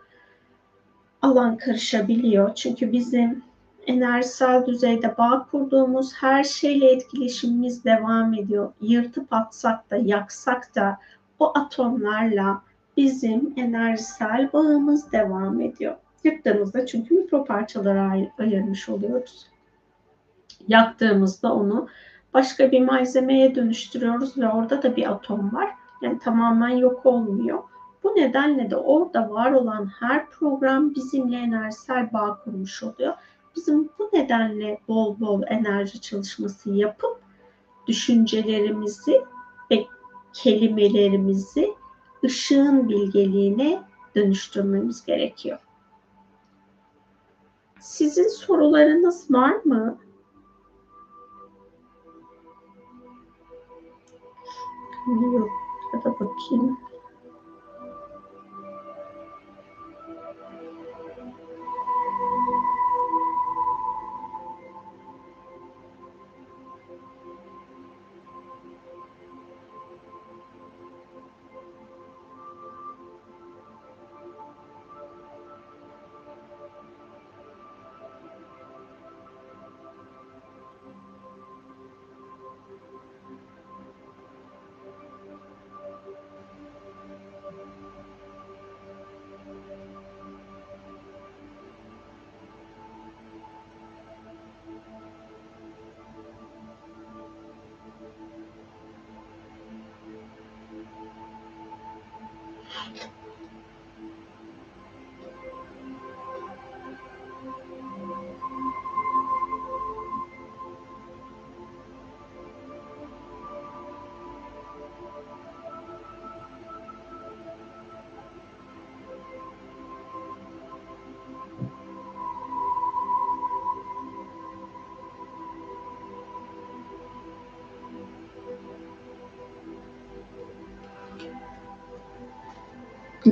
alan karışabiliyor. Çünkü bizim enerjisel düzeyde bağ kurduğumuz her şeyle etkileşimimiz devam ediyor. Yırtıp atsak da yaksak da o atomlarla bizim enerjisel bağımız devam ediyor. Yıktığımızda çünkü mikro parçalara ay- ayırmış oluyoruz. Yaktığımızda onu başka bir malzemeye dönüştürüyoruz ve orada da bir atom var. Yani tamamen yok olmuyor. Bu nedenle de orada var olan her program bizimle enerjisel bağ kurmuş oluyor. Bizim bu nedenle bol bol enerji çalışması yapıp düşüncelerimizi ve kelimelerimizi ışığın bilgeliğine dönüştürmemiz gerekiyor. Sizin sorularınız var mı? Yok. Ya da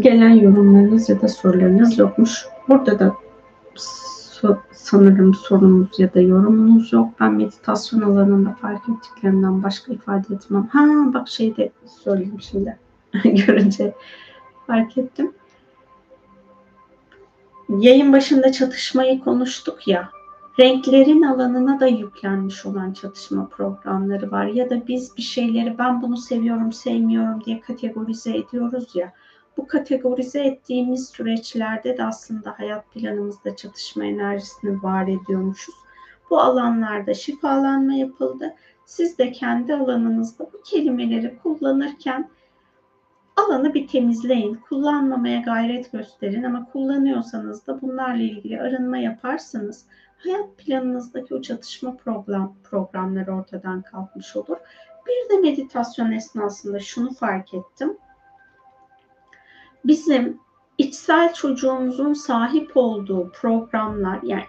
gelen yorumlarınız ya da sorularınız yokmuş. Burada da so sanırım sorunuz ya da yorumunuz yok. Ben meditasyon alanında fark ettiklerimden başka ifade etmem. Ha bak şey de söyleyeyim şimdi. Görünce fark ettim. Yayın başında çatışmayı konuştuk ya. Renklerin alanına da yüklenmiş olan çatışma programları var. Ya da biz bir şeyleri ben bunu seviyorum, sevmiyorum diye kategorize ediyoruz ya bu kategorize ettiğimiz süreçlerde de aslında hayat planımızda çatışma enerjisini var ediyormuşuz. Bu alanlarda şifalanma yapıldı. Siz de kendi alanınızda bu kelimeleri kullanırken alanı bir temizleyin. Kullanmamaya gayret gösterin ama kullanıyorsanız da bunlarla ilgili arınma yaparsanız hayat planınızdaki o çatışma program, programları ortadan kalkmış olur. Bir de meditasyon esnasında şunu fark ettim bizim içsel çocuğumuzun sahip olduğu programlar yani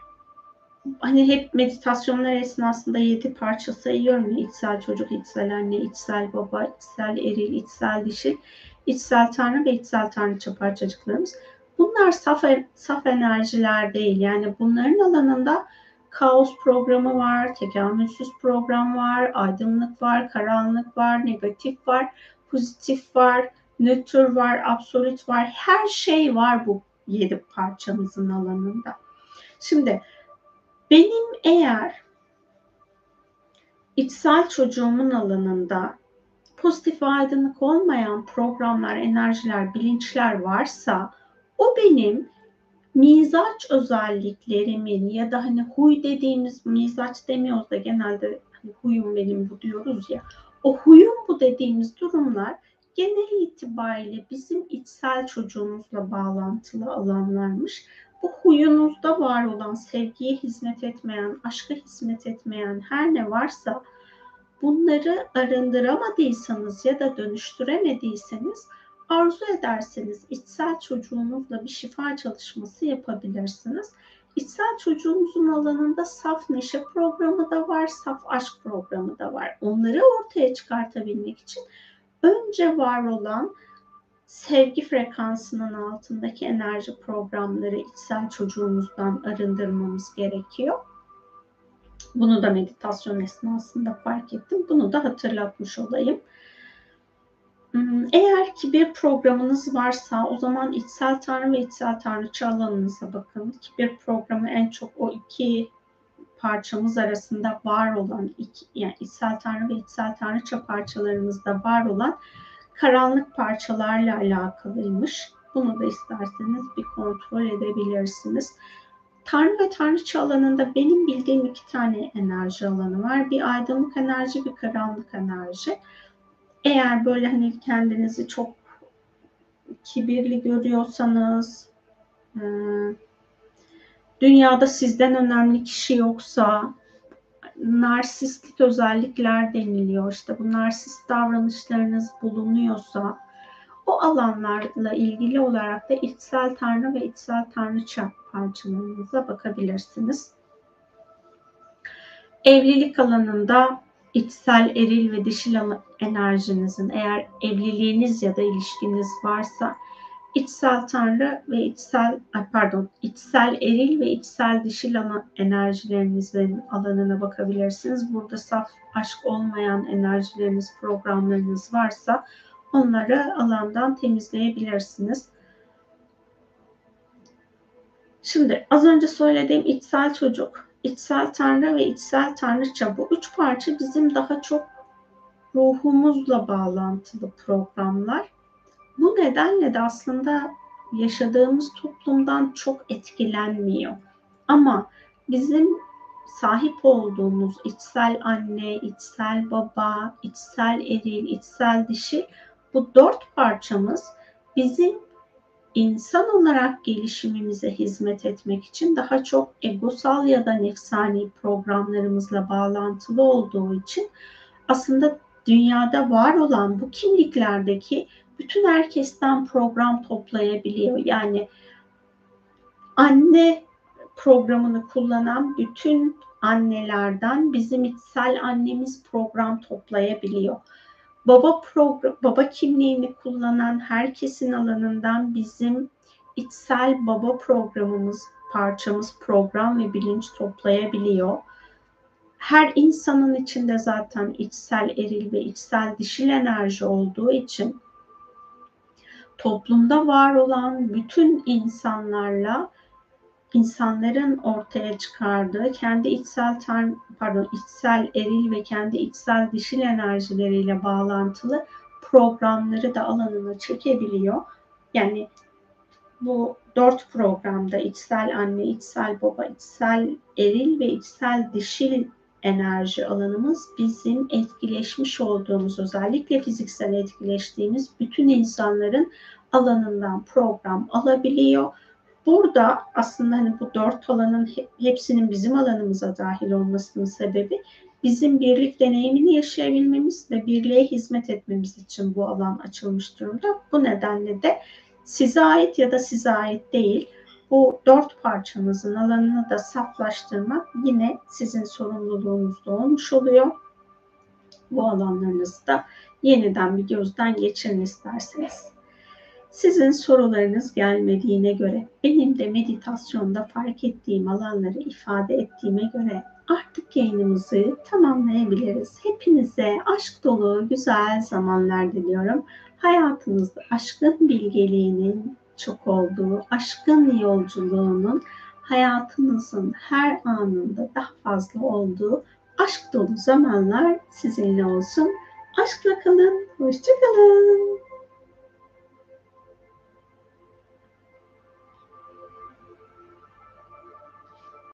hani hep meditasyonlar esnasında yedi parça sayıyorum ya içsel çocuk, içsel anne, içsel baba, içsel eril, içsel dişi, içsel tanrı ve içsel tanrıça parçacıklarımız. Bunlar saf, saf enerjiler değil. Yani bunların alanında kaos programı var, tekamülsüz program var, aydınlık var, karanlık var, negatif var, pozitif var, nötr var, absolut var, her şey var bu yedi parçamızın alanında. Şimdi benim eğer içsel çocuğumun alanında pozitif aydınlık olmayan programlar, enerjiler, bilinçler varsa o benim mizaç özelliklerimin ya da hani huy dediğimiz mizaç demiyoruz da genelde hani huyum benim bu diyoruz ya O huyum bu dediğimiz durumlar genel itibariyle bizim içsel çocuğumuzla bağlantılı alanlarmış. Bu huyunuzda var olan sevgiye hizmet etmeyen, aşka hizmet etmeyen her ne varsa bunları arındıramadıysanız ya da dönüştüremediyseniz arzu ederseniz içsel çocuğunuzla bir şifa çalışması yapabilirsiniz. İçsel çocuğumuzun alanında saf neşe programı da var, saf aşk programı da var. Onları ortaya çıkartabilmek için önce var olan sevgi frekansının altındaki enerji programları içsel çocuğumuzdan arındırmamız gerekiyor. Bunu da meditasyon esnasında fark ettim. Bunu da hatırlatmış olayım. Hmm, eğer ki bir programınız varsa o zaman içsel tanrı ve içsel tanrıçı alanınıza bakın. Ki bir programı en çok o iki parçamız arasında var olan iki, yani içsel tanrı ve içsel tanrıça parçalarımızda var olan karanlık parçalarla alakalıymış. Bunu da isterseniz bir kontrol edebilirsiniz. Tanrı ve tanrıça alanında benim bildiğim iki tane enerji alanı var. Bir aydınlık enerji, bir karanlık enerji. Eğer böyle hani kendinizi çok kibirli görüyorsanız, e, dünyada sizden önemli kişi yoksa, narsistlik özellikler deniliyor. İşte bu narsist davranışlarınız bulunuyorsa, o alanlarla ilgili olarak da içsel tanrı ve içsel tanrıça parçalarınıza bakabilirsiniz. Evlilik alanında içsel eril ve dişil enerjinizin eğer evliliğiniz ya da ilişkiniz varsa içsel tanrı ve içsel pardon içsel eril ve içsel dişil enerjilerinizin alanına bakabilirsiniz. Burada saf aşk olmayan enerjileriniz, programlarınız varsa onları alandan temizleyebilirsiniz. Şimdi az önce söylediğim içsel çocuk, içsel tanrı ve içsel tanrıça bu üç parça bizim daha çok ruhumuzla bağlantılı programlar. Bu nedenle de aslında yaşadığımız toplumdan çok etkilenmiyor. Ama bizim sahip olduğumuz içsel anne, içsel baba, içsel eril, içsel dişi bu dört parçamız bizim insan olarak gelişimimize hizmet etmek için daha çok egosal ya da nefsani programlarımızla bağlantılı olduğu için aslında dünyada var olan bu kimliklerdeki bütün herkesten program toplayabiliyor. Yani anne programını kullanan bütün annelerden bizim içsel annemiz program toplayabiliyor baba program, baba kimliğini kullanan herkesin alanından bizim içsel baba programımız, parçamız program ve bilinç toplayabiliyor. Her insanın içinde zaten içsel eril ve içsel dişil enerji olduğu için toplumda var olan bütün insanlarla insanların ortaya çıkardığı kendi içsel tan pardon içsel eril ve kendi içsel dişil enerjileriyle bağlantılı programları da alanına çekebiliyor. Yani bu dört programda içsel anne, içsel baba, içsel eril ve içsel dişil enerji alanımız bizim etkileşmiş olduğumuz özellikle fiziksel etkileştiğimiz bütün insanların alanından program alabiliyor Burada aslında hani bu dört alanın hepsinin bizim alanımıza dahil olmasının sebebi bizim birlik deneyimini yaşayabilmemiz ve birliğe hizmet etmemiz için bu alan açılmış durumda. Bu nedenle de size ait ya da size ait değil bu dört parçamızın alanını da saflaştırmak yine sizin sorumluluğunuzda olmuş oluyor. Bu alanlarınızı da yeniden bir gözden geçirin isterseniz. Sizin sorularınız gelmediğine göre, benim de meditasyonda fark ettiğim alanları ifade ettiğime göre artık yayınımızı tamamlayabiliriz. Hepinize aşk dolu güzel zamanlar diliyorum. Hayatınızda aşkın bilgeliğinin çok olduğu, aşkın yolculuğunun hayatınızın her anında daha fazla olduğu aşk dolu zamanlar sizinle olsun. Aşkla kalın, hoşçakalın.